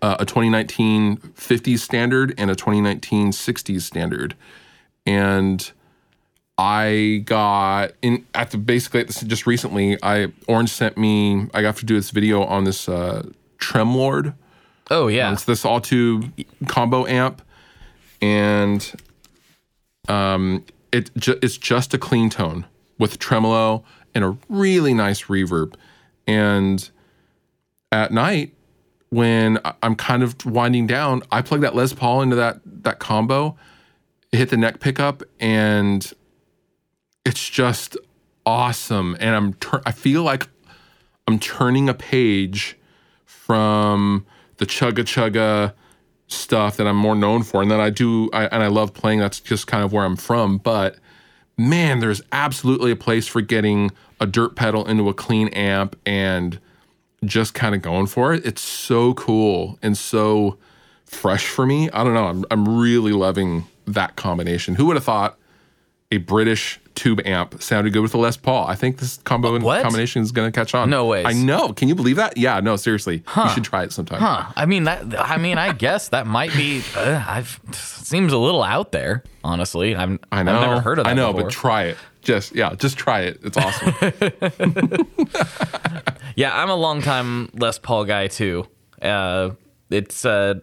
uh, a 2019 50s standard and a 2019 60s standard, and I got in at the basically at this, just recently. I Orange sent me. I got to do this video on this uh, Tremlord. Oh yeah. It's this all tube combo amp, and um, it ju- it's just a clean tone with tremolo and a really nice reverb. And at night, when I'm kind of winding down, I plug that Les Paul into that that combo, hit the neck pickup, and it's just awesome. And I'm tur- I feel like I'm turning a page from the chugga chugga stuff that I'm more known for, and then I do, I, and I love playing. That's just kind of where I'm from. But man, there's absolutely a place for getting a dirt pedal into a clean amp and just kind of going for it. It's so cool and so fresh for me. I don't know. I'm I'm really loving that combination. Who would have thought a British tube amp sounded good with a Les Paul? I think this combo What? combination is going to catch on. No way. I know. Can you believe that? Yeah. No. Seriously. You should try it sometime. Huh. I mean that. I mean, I guess that might be. Uh, I've seems a little out there. Honestly, I'm. I know. I've never heard of that. I know, before. but try it. Just yeah, just try it. It's awesome. Yeah, I'm a long time Les Paul guy too. Uh, it's uh,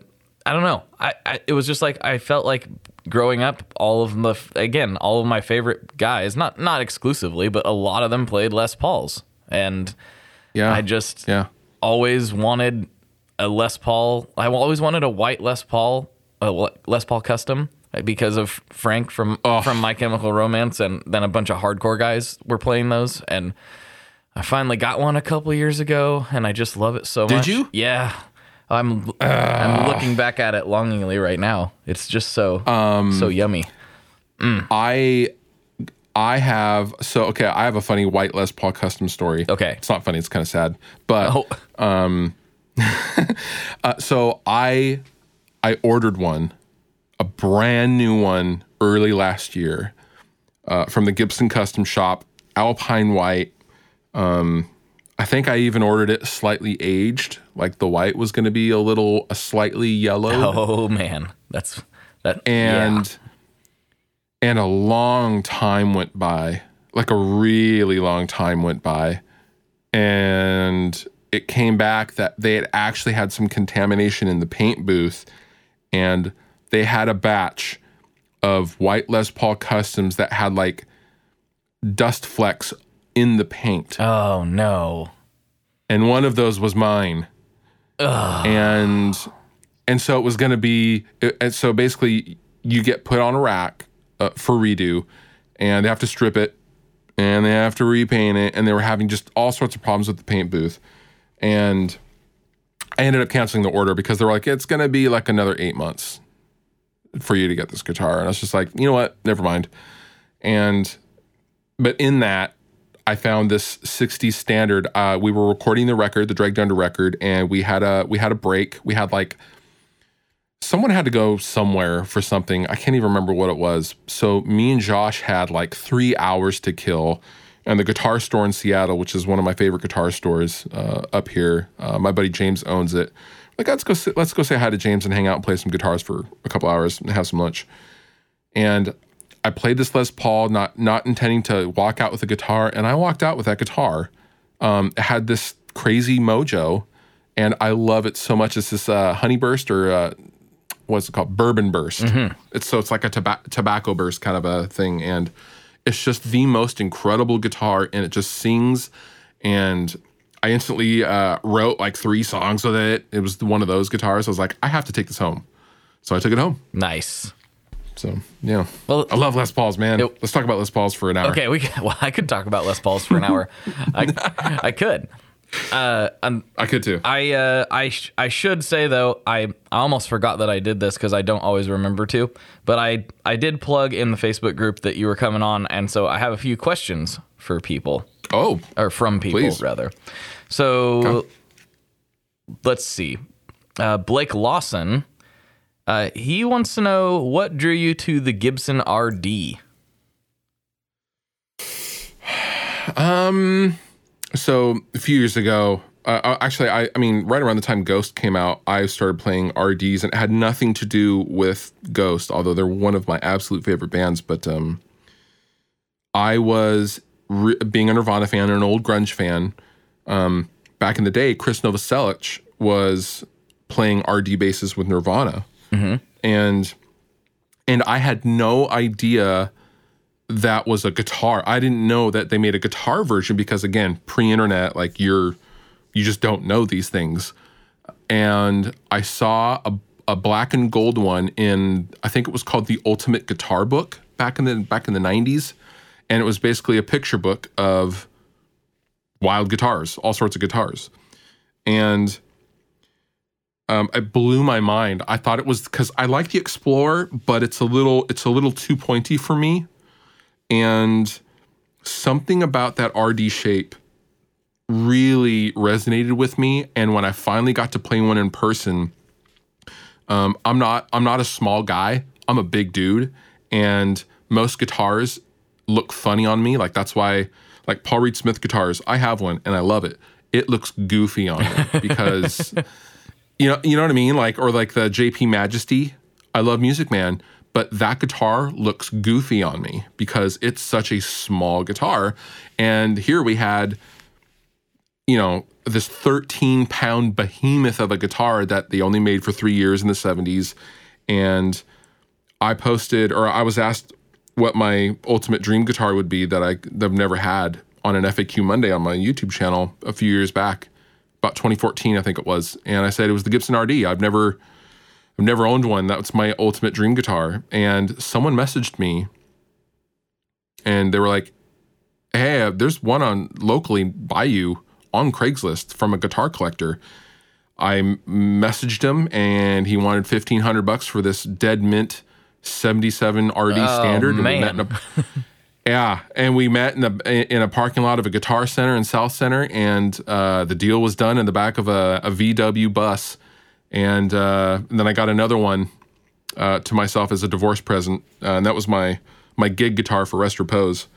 I don't know. I, I it was just like I felt like growing up, all of the again, all of my favorite guys, not not exclusively, but a lot of them played Les Pauls, and Yeah. I just yeah. always wanted a Les Paul. I always wanted a white Les Paul, a Les Paul custom uh, because of Frank from oh. from My Chemical Romance, and then a bunch of hardcore guys were playing those, and I finally got one a couple years ago, and I just love it so Did much. Did you? Yeah. I'm I'm looking back at it longingly right now. It's just so Um, so yummy. I I have so okay, I have a funny white Les Paul custom story. Okay. It's not funny, it's kind of sad. But Oh, uh, so I I ordered one, a brand new one early last year uh, from the Gibson Custom Shop, Alpine White. Um, I think I even ordered it slightly aged, like the white was going to be a little, a slightly yellow. oh man, that's that. and yeah. and a long time went by like a really long time went by and it came back that they had actually had some contamination in the paint booth and they had a batch of white Les Paul customs that had like dust flecks in the paint. Oh no. and one of those was mine. And and so it was going to be and so basically you get put on a rack uh, for redo and they have to strip it and they have to repaint it and they were having just all sorts of problems with the paint booth. And I ended up canceling the order because they were like it's going to be like another 8 months for you to get this guitar. And I was just like you know what? Never mind. And but in that I found this 60 standard. Uh, we were recording the record, the Dragged Under record, and we had a we had a break. We had like someone had to go somewhere for something. I can't even remember what it was. So me and Josh had like three hours to kill, and the guitar store in Seattle, which is one of my favorite guitar stores uh, up here. Uh, my buddy James owns it. Like, let's go. Sit, let's go say hi to James and hang out and play some guitars for a couple hours and have some lunch. And I played this Les Paul, not not intending to walk out with a guitar, and I walked out with that guitar. Um, it had this crazy mojo, and I love it so much. It's this uh, honey burst or uh, what's it called? Bourbon burst. It's so it's like a toba- tobacco burst kind of a thing, and it's just the most incredible guitar, and it just sings. And I instantly uh, wrote like three songs with it. It was one of those guitars. I was like, I have to take this home, so I took it home. Nice. So yeah, Well- I love Les Pauls, man. It- Let's talk about Les Pauls for an hour. Okay, we well, I could talk about Les Pauls for an hour. I I could. Uh, um, I could too. I uh, I sh- I should say though I, I almost forgot that I did this because I don't always remember to. But I I did plug in the Facebook group that you were coming on, and so I have a few questions for people oh, or from people Please. rather. So let's see. Uh, Blake Lawson, uh, he wants to know what drew you to the Gibson RD. Um, so a few years ago, uh, uh, actually, I, I mean, right around the time Ghost came out, I started playing RDs, and it had nothing to do with Ghost, although they're one of my absolute favorite bands. But um, I was re- being a Nirvana fan and an old grunge fan. Um, back in the day, Chris Novoselic was playing RD basses with Nirvana, Mm-hmm. and and I had no idea that was a guitar. I didn't know that they made a guitar version because again, pre-internet, like you're you just don't know these things. And I saw a, a black and gold one in I think it was called the Ultimate Guitar Book back in the back in the 90s. And it was basically a picture book of wild guitars, all sorts of guitars. And um, it blew my mind. I thought it was because I like the Explorer, but it's a little it's a little too pointy for me and something about that RD shape really resonated with me. And when I finally got to play one in person, um, I'm not I'm not a small guy. I'm a big dude, and most guitars look funny on me. Like that's why, like Paul Reed Smith guitars, I have one and I love it. It looks goofy on me because you know you know what I mean. Like or like the JP Majesty. I love Music Man, but that guitar looks goofy on me because it's such a small guitar. And here we had, you know, this 13 pound behemoth of a guitar that they only made for three years in the 70s. And I posted, or I was asked what my ultimate dream guitar would be that I, that I've never had on an FAQ Monday on my YouTube channel a few years back, about 2014, I think it was. And I said it was the Gibson RD. I've never I've never owned one. That's my ultimate dream guitar. And someone messaged me and they were like, Hey, there's one on locally by you on Craigslist from a guitar collector. I messaged him and he wanted 1500 bucks for this dead mint 77 RD oh, standard. And we met man. in a- yeah, and we met in a in a parking lot of a guitar center in South Center, and uh, the deal was done in the back of a, a VW bus, and, uh, and then I got another one uh, to myself as a divorce present, uh, and that was my my gig guitar for Rest Repose.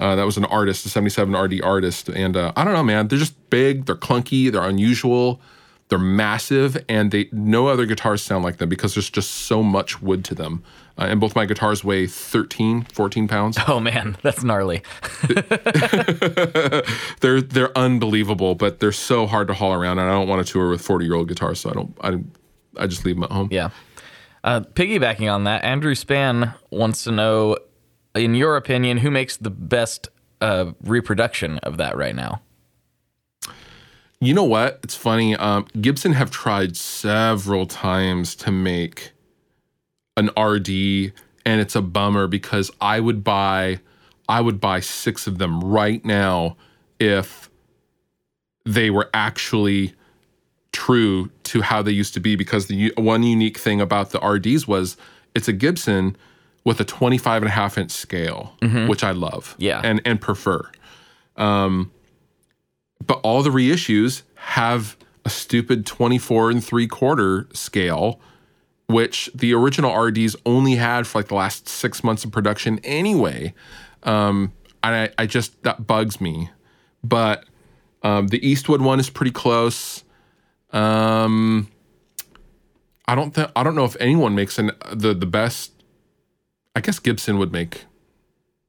Uh, that was an artist, a '77 RD artist, and uh, I don't know, man. They're just big, they're clunky, they're unusual, they're massive, and they no other guitars sound like them because there's just so much wood to them. Uh, and both my guitars weigh 13, 14 pounds. Oh man, that's gnarly. they're they're unbelievable, but they're so hard to haul around, and I don't want to tour with 40 year old guitars, so I don't. I I just leave them at home. Yeah. Uh, piggybacking on that, Andrew Span wants to know, in your opinion, who makes the best uh, reproduction of that right now? You know what? It's funny. Um, Gibson have tried several times to make an RD, and it's a bummer because I would buy, I would buy six of them right now if they were actually true to how they used to be. Because the one unique thing about the RDs was it's a Gibson with a 25 and a half inch scale, mm-hmm. which I love, Yeah. and and prefer um, but all the reissues have a stupid 24 and three quarter scale which the original rds only had for like the last six months of production anyway um, I I just that bugs me. But um, the Eastwood one is pretty close. Um, I don't think I don't know if anyone makes an the the best. I guess Gibson would make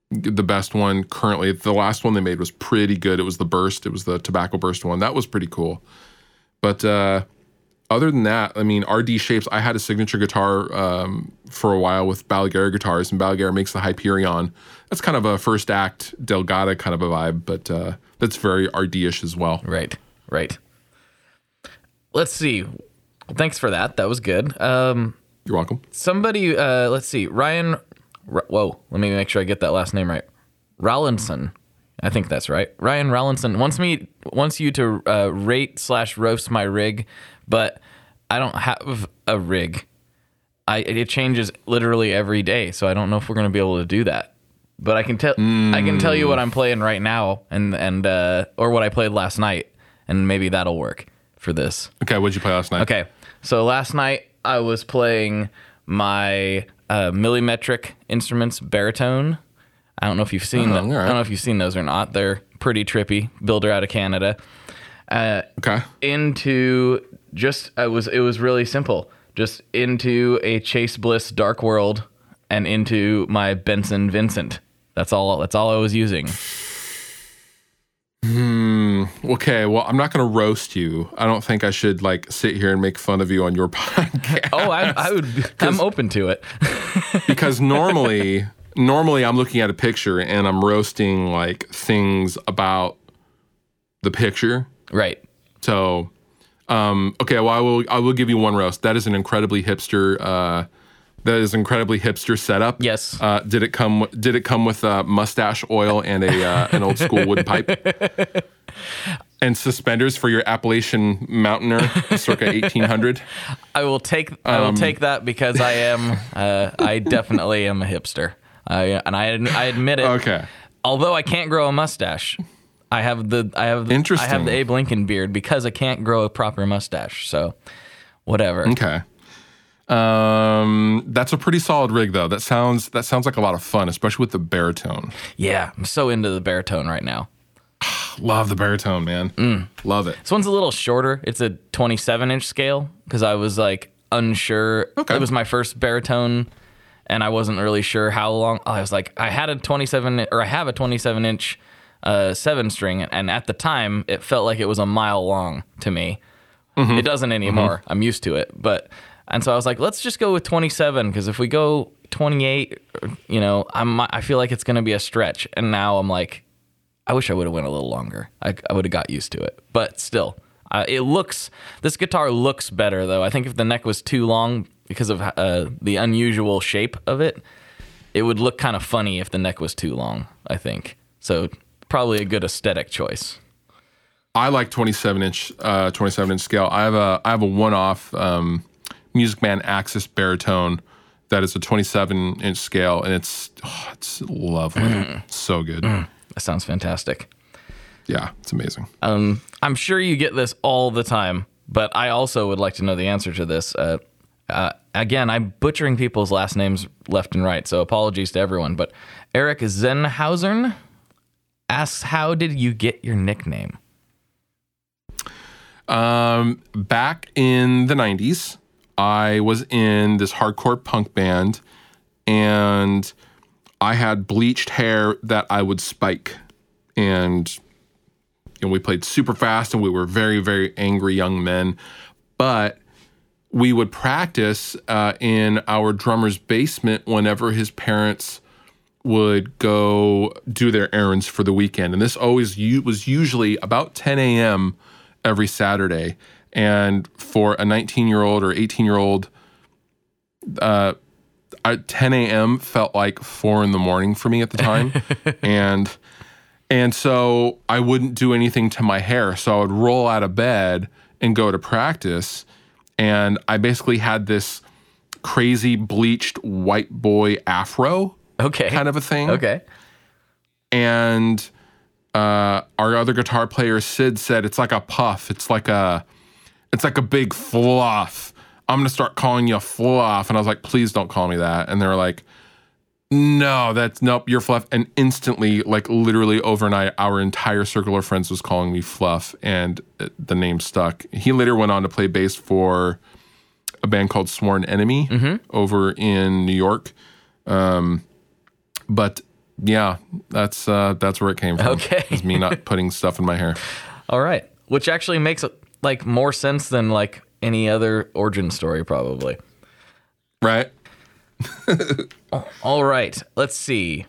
the best one currently. The last one they made was pretty good. It was the Burst. It was the Tobacco Burst one. That was pretty cool. But uh, other than that, I mean, RD Shapes. I had a signature guitar um, for a while with Balaguer guitars, and Balaguer makes the Hyperion. That's kind of a first act Delgada kind of a vibe, but uh, that's very RD-ish as well. Right, right. Let's see. Thanks for that. That was good. Um, You're welcome. somebody, uh, let's see. Ryan. R- Whoa. Let me make sure I get that last name right. Rollinson. I think that's right. Ryan Rollinson wants me wants you to uh, rate slash roast my rig, but I don't have a rig. I it changes literally every day, so I don't know if we're gonna be able to do that. But I can tell I can tell you what I'm playing right now, and and uh, or what I played last night, and maybe that'll work for this. Okay, what'd you play last night? Okay, so last night I was playing my uh, millimetric instruments baritone. I don't know if you've seen Oh, them. right. I don't know if you've seen those or not. They're pretty trippy. Builder out of Canada. Uh, Okay. into just it was it was really simple. Just into a Chase Bliss Dark World and into my Benson Vincent. That's all. That's all I was using. Hmm. Okay, well, I'm not going to roast you. I don't think I should like sit here and make fun of you on your podcast. Oh, I, I would. I'm open to it. because normally normally I'm looking at a picture and I'm roasting like things about the picture. right. So um okay, well I will I will give you one roast. That is an incredibly hipster uh that is incredibly hipster setup. Yes. Uh, did it come? Did it come with uh, mustache oil and a uh, an old school wood pipe and suspenders for your Appalachian Mountaineer, circa eighteen hundred? I will take I Um, will take that because I am uh, I definitely am a hipster. I and I I admit it. Okay. Although I can't grow a mustache, I have the I have interesting I have the Abe Lincoln beard because I can't grow a proper mustache. So whatever. Okay. Um, that's a pretty solid rig though. That sounds that sounds like a lot of fun, especially with the baritone. Yeah, I'm so into the baritone right now. Love the baritone, man. Mm. Love it. This one's a little shorter. It's a 27 inch scale because I was like unsure. Okay. It was my first baritone, and I wasn't really sure how long. I was like, I had a 27 or I have a 27 inch uh, seven string, and at the time it felt like it was a mile long to me. It doesn't anymore. I'm used to it, but and so I was like, let's just go with 27 because if we go 28, you know, I'm I feel like it's gonna be a stretch, and now I'm like. I wish I would have went a little longer. I, I would have got used to it, but still, uh, it looks. This guitar looks better though. I think if the neck was too long because of uh, the unusual shape of it, it would look kind of funny if the neck was too long. I think so. Probably a good aesthetic choice. I like 27 inch, uh, 27 inch scale. I have a I have a one off um, Music Man Axis baritone that is a 27 inch scale, and it's oh, it's lovely, Mm. so good. That sounds fantastic. Yeah, it's amazing. Um, I'm sure you get this all the time, but I also would like to know the answer to this. Uh, uh, again, I'm butchering people's last names left and right, so apologies to everyone. But Eric Zenhausen asks, "How did you get your nickname?" Um, back in the 90s, I was in this hardcore punk band and I had bleached hair that I would spike. And know, we played super fast and we were very, very angry young men. But we would practice uh, in our drummer's basement whenever his parents would go do their errands for the weekend. And this always was usually about 10 a.m. every Saturday. And for a 19 year old or 18 year old, uh, 10 a.m. felt like four in the morning for me at the time. and and so I wouldn't do anything to my hair. So I would roll out of bed and go to practice. And I basically had this crazy bleached white boy afro Okay, kind of a thing. okay. And uh, our other guitar player Sid said it's like a puff. It's like a it's like a big fluff. I'm gonna start calling you fluff. And I was like, please don't call me that. And they were like, No, that's nope. You're fluff, and instantly, like literally overnight, our entire circle of friends was calling me fluff, and uh, the name stuck. He later went on to play bass for a band called Sworn Enemy over in New York. Um, but yeah, that's uh, that's where it came from. Okay. is me not putting stuff in my hair. All right, which actually makes like more sense than like any other origin story, probably. Right? All right, let's see.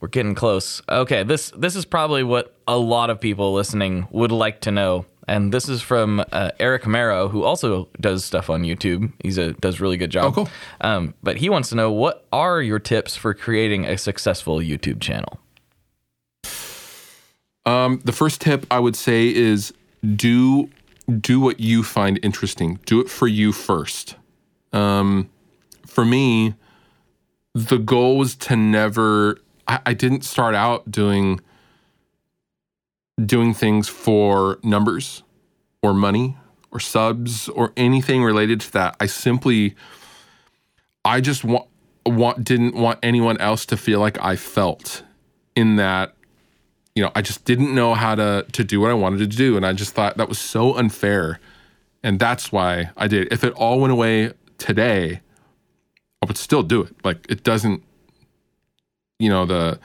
We're getting close. Okay, this this is probably what a lot of people listening would like to know, and this is from uh, Eric Amaro, who also does stuff on YouTube. He's a does a really good job. Oh, cool. Um, but he wants to know what are your tips for creating a successful YouTube channel. Um, the first tip I would say is do do what you find interesting. Do it for you first. Um, for me, the goal was to never. I, I didn't start out doing doing things for numbers or money or subs or anything related to that. I simply, I just want want didn't want anyone else to feel like I felt in that you know, I just didn't know how to to do what I wanted to do, and I just thought that was so unfair, and that's why I did. If it all went away today, I would still do it. Like it doesn't, you know, the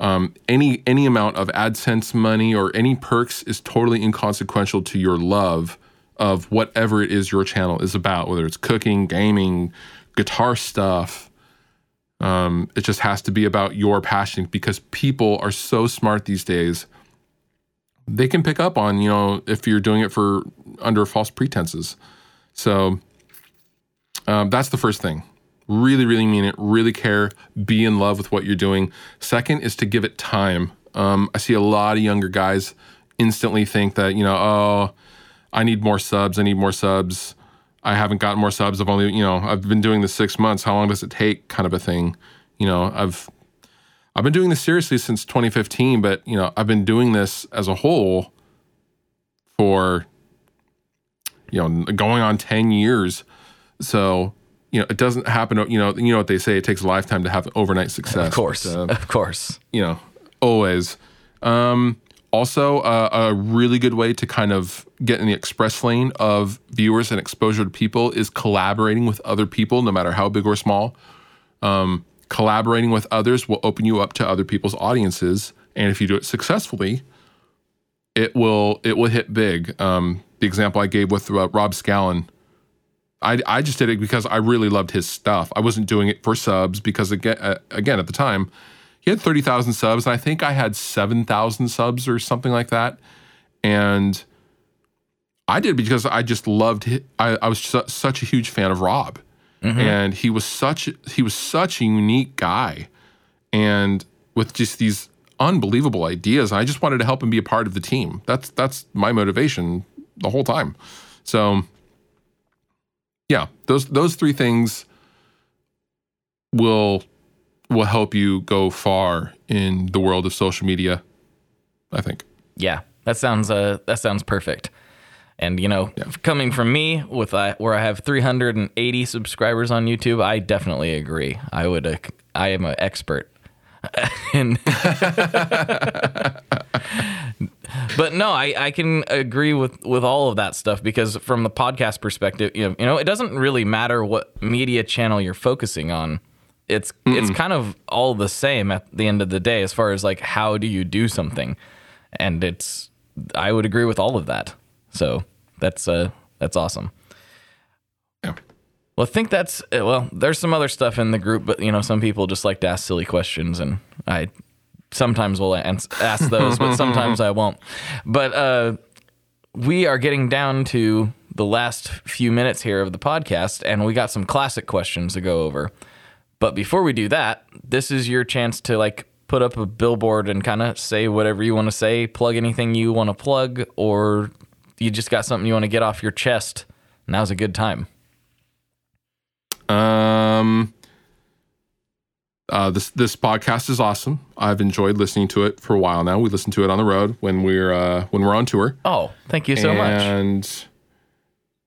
um, any any amount of AdSense money or any perks is totally inconsequential to your love of whatever it is your channel is about, whether it's cooking, gaming, guitar stuff. Um, it just has to be about your passion because people are so smart these days. They can pick up on, you know, if you're doing it for under false pretenses. So um, that's the first thing. Really, really mean it. Really care. Be in love with what you're doing. Second is to give it time. Um, I see a lot of younger guys instantly think that, you know, oh, I need more subs. I need more subs. I haven't gotten more subs. I've only, you know, I've been doing this six months. How long does it take? Kind of a thing. You know, I've I've been doing this seriously since 2015, but you know, I've been doing this as a whole for you know, going on 10 years. So, you know, it doesn't happen, you know, you know what they say, it takes a lifetime to have overnight success. Of course, But, uh, of course. you know, always. Um, also, uh, a really good way to kind of get in the express lane of viewers and exposure to people is collaborating with other people, no matter how big or small. Um, collaborating with others will open you up to other people's audiences, and if you do it successfully, it will it will hit big. Um, the example I gave with uh, Rob Scallon, I, I just did it because I really loved his stuff. I wasn't doing it for subs because again, uh, again at the time, he had thirty thousand subs, and I think I had seven thousand subs or something like that. And I did because I just loved. His, I, I was su- such a huge fan of Rob, and he was such he was such a unique guy, and with just these unbelievable ideas. I just wanted to help him be a part of the team. That's that's my motivation the whole time. So yeah, those those three things will will help you go far in the world of social media. I think. Yeah, that sounds uh that sounds perfect. And you know, coming from me with uh, where I have 380 subscribers on YouTube, I definitely agree. I would uh, I am an expert. in but no, I, I can agree with, with all of that stuff because from the podcast perspective, you know, you know, it doesn't really matter what media channel you're focusing on. It's it's kind of all the same at the end of the day as far as like how do you do something. And it's I would agree with all of that. So that's uh that's awesome. Well, I think that's uh, well. There's some other stuff in the group, but you know, some people just like to ask silly questions, and I sometimes will ans- ask those, but sometimes I won't. But uh, we are getting down to the last few minutes here of the podcast, and we got some classic questions to go over. But before we do that, this is your chance to like put up a billboard and kind of say whatever you want to say, plug anything you want to plug, or you just got something you want to get off your chest. Now's a good time. Um, uh, this this podcast is awesome. I've enjoyed listening to it for a while now. We listen to it on the road when we're uh, when we're on tour. Oh, thank you so much. and,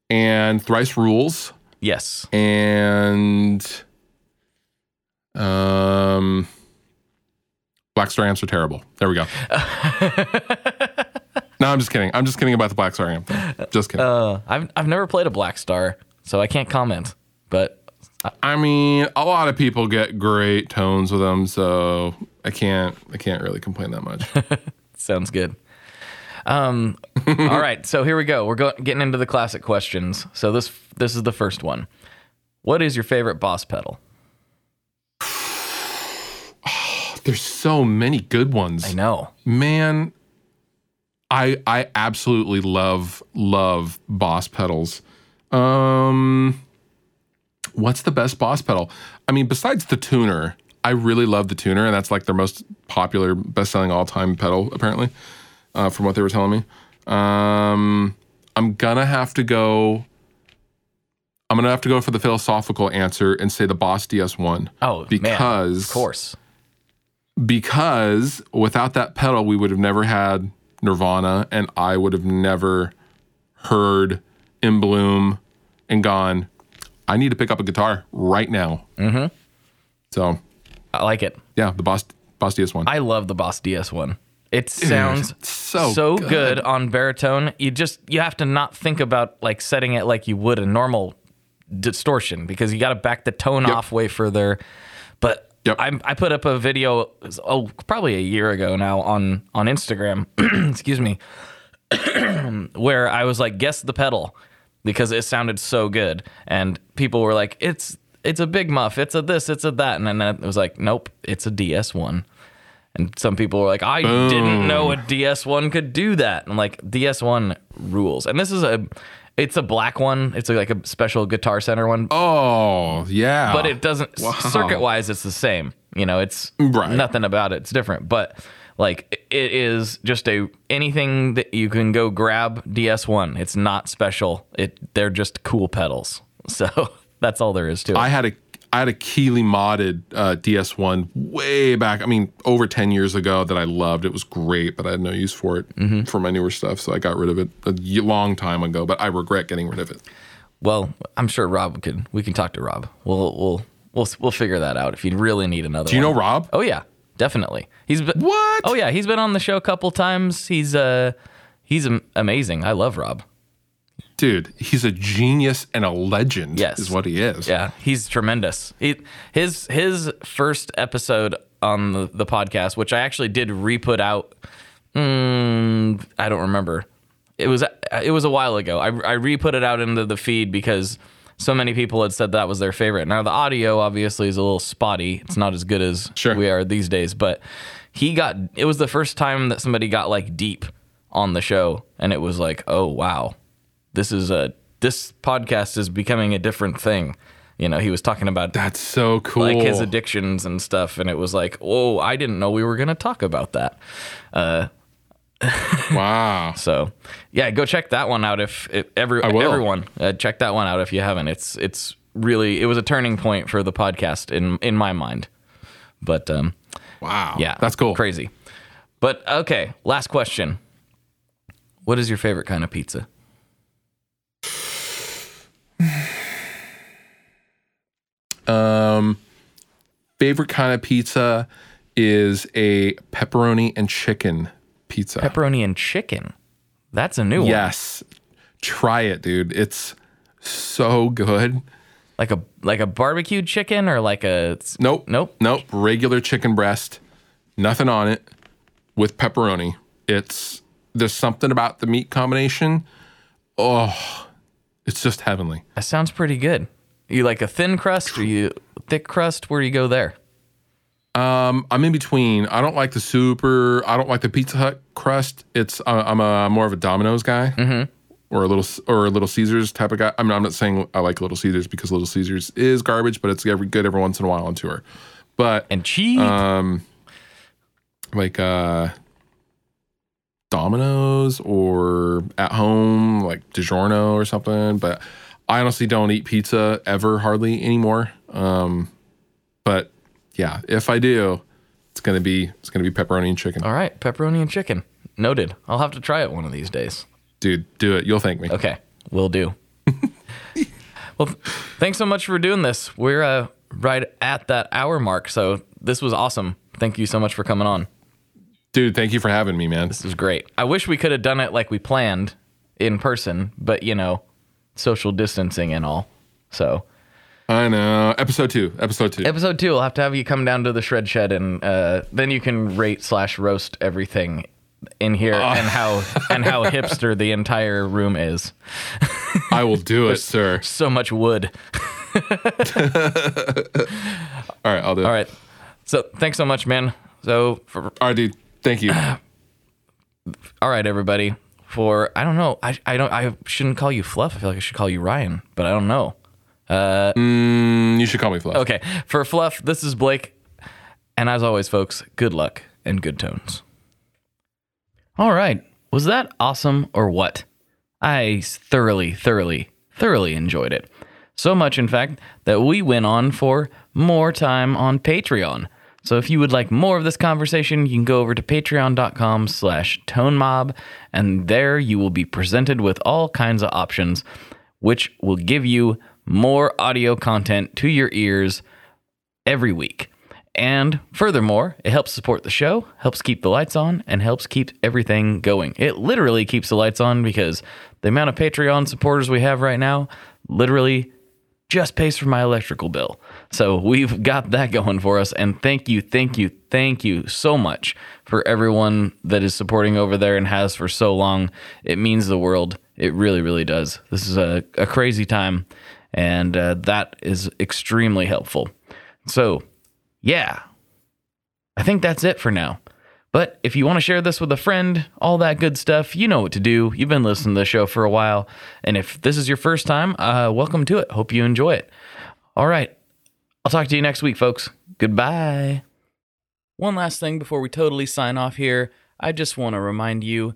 And thrice rules Yes. and Um, Blackstar amps are terrible. There we go. no, I'm just kidding. I'm just kidding about the Blackstar amp. Just kidding. Uh, I've I've never played a Blackstar, so I can't comment. But I mean, a lot of people get great tones with them, so I can't. I can't really complain that much. sounds good. Um, all right, so here we go. We're going getting into the classic questions. So this this is the first one. What is your favorite boss pedal? There's so many good ones. I know. man i i absolutely love love boss pedals um what's the best boss pedal? I mean besides the tuner i really love the tuner and that's like their most popular best-selling all-time pedal apparently uh, from what they were telling me. Um i'm gonna have to go i'm gonna have to go for the philosophical answer and say the boss ds1 Oh, man, because of course. because without that pedal, we would have never had Nirvana, and I would have never heard In Bloom and gone, I need to pick up a guitar right now. Mm-hmm. So, I like it. yeah, the Boss Boss DS1. I love the Boss DS1. It sounds so so good. good. on baritone. You just you have to not think about like setting it like you would a normal distortion because you got to back the tone off way further. But Yep. I, I put up a video oh probably a year ago now on on Instagram. excuse me, where I was like guess the pedal because it sounded so good and people were like it's it's a big muff it's a this it's a that and then it was like nope it's a DS1 and some people were like, I didn't know a DS1 could do that. I'm like, DS1 rules. And this is a, it's a black one. It's like a special Guitar Center one, oh, yeah. but it doesn't Wow. circuit wise. It's the same. You know, it's Right. nothing about it. It's different, but like it is just a anything that you can go grab DS1. It's not special. It they're just cool pedals. So that's all there is to it. I had a I had a Keeley modded uh, DS1 way back. I mean, over 10 years ago that I loved. It was great, but I had no use for it Mm-hmm. for my newer stuff. So I got rid of it a long time ago, but I regret getting rid of it. Well, I'm sure Rob could. We can talk to Rob. We'll we'll we'll we'll figure that out if you really need another. Do you one. know Rob? Oh yeah, definitely. He's been What? Oh yeah, he's been on the show a couple times. He's uh he's amazing. I love Rob. Dude, he's a genius and a legend. Yes. Is what he is. Yeah, he's tremendous. He, his his first episode on the, the podcast, which I actually did re-put out. Mm, I don't remember. It was it was a while ago. I I re-put it out into the feed because so many people had said that was their favorite. Now the audio obviously is a little spotty. It's not as good as Sure. we are these days, but he got it was the first time that somebody got like deep on the show and it was like, "Oh, wow. This is a this podcast is becoming a different thing." You know, he was talking about That's so cool. like his addictions and stuff and it was like, "Oh, I didn't know we were going to talk about that." Uh, wow. So, yeah, go check that one out if, if every I will. everyone uh, check that one out if you haven't. It's it's really it was a turning point for the podcast in in my mind. But um Wow. yeah, That's cool. Crazy. But okay, last question. What is your favorite kind of pizza? Um, favorite kind of pizza is a pepperoni and chicken pizza. Pepperoni and chicken. That's a new one. Yes. Try it, dude. It's so good. Like a like a barbecued chicken or like a Nope. Nope. Nope. Regular chicken breast, nothing on it, with pepperoni. It's there's something about the meat combination. Oh, it's just heavenly. That sounds pretty good. You like a thin crust or you thick crust? Where do you go there? Um, I'm in between. I don't like the super. I don't like the Pizza Hut crust. It's uh, I'm a more of a Domino's guy, mm-hmm. or a little or a Little Caesars type of guy. I mean, I'm not saying I like Little Caesars because Little Caesars is garbage, but it's every good every once in a while on tour. But And cheese. um, like uh, Domino's or at home like DiGiorno or something. But I honestly don't eat pizza ever hardly anymore. Um, yeah, if I do, it's gonna be it's gonna be pepperoni and chicken. All right, pepperoni and chicken. Noted. I'll have to try it one of these days. Dude, do it. You'll thank me. Okay, we'll do. well, th- thanks so much for doing this. We're uh, right at that hour mark. So this was awesome. Thank you so much for coming on. Dude, thank you for having me, man. This was great. I wish we could have done it like we planned in person, but you know, social distancing and all. So I know. Episode two. Episode two. episode two, I'll have to have you come down to the shred shed, and uh, then you can rate slash roast everything in here and how and how hipster the entire room is. I will do it, sir. So much wood. All right, I'll do it. All right. So thanks so much, man. So for All right, dude. Thank you. all right, everybody. For I don't know. I I don't. I shouldn't call you Fluff. I feel like I should call you Ryan, but I don't know. Mm, you should call me Fluff. Okay. For Fluff, this is Blake. And as always, folks, good luck and good tones. All right. Was that awesome or what? I thoroughly, thoroughly, thoroughly enjoyed it. So much, in fact, that we went on for more time on Patreon. So if you would like more of this conversation, you can go over to patreon.com slash tonemob, and there you will be presented with all kinds of options, which will give you more audio content to your ears every week. And furthermore, it helps support the show, helps keep the lights on, and helps keep everything going. It literally keeps the lights on because the amount of Patreon supporters we have right now literally just pays for my electrical bill. So we've got that going for us. And thank you, thank you, thank you so much for everyone that is supporting over there and has for so long. It means the world. It really, really does. This is a, a crazy time, and uh, that is extremely helpful. So, yeah, I think that's it for now. But if you want to share this with a friend, all that good stuff, you know what to do. You've been listening to the show for a while. And if this is your first time, uh, welcome to it. Hope you enjoy it. All right. I'll talk to you next week, folks. Goodbye. One last thing before we totally sign off here. I just want to remind you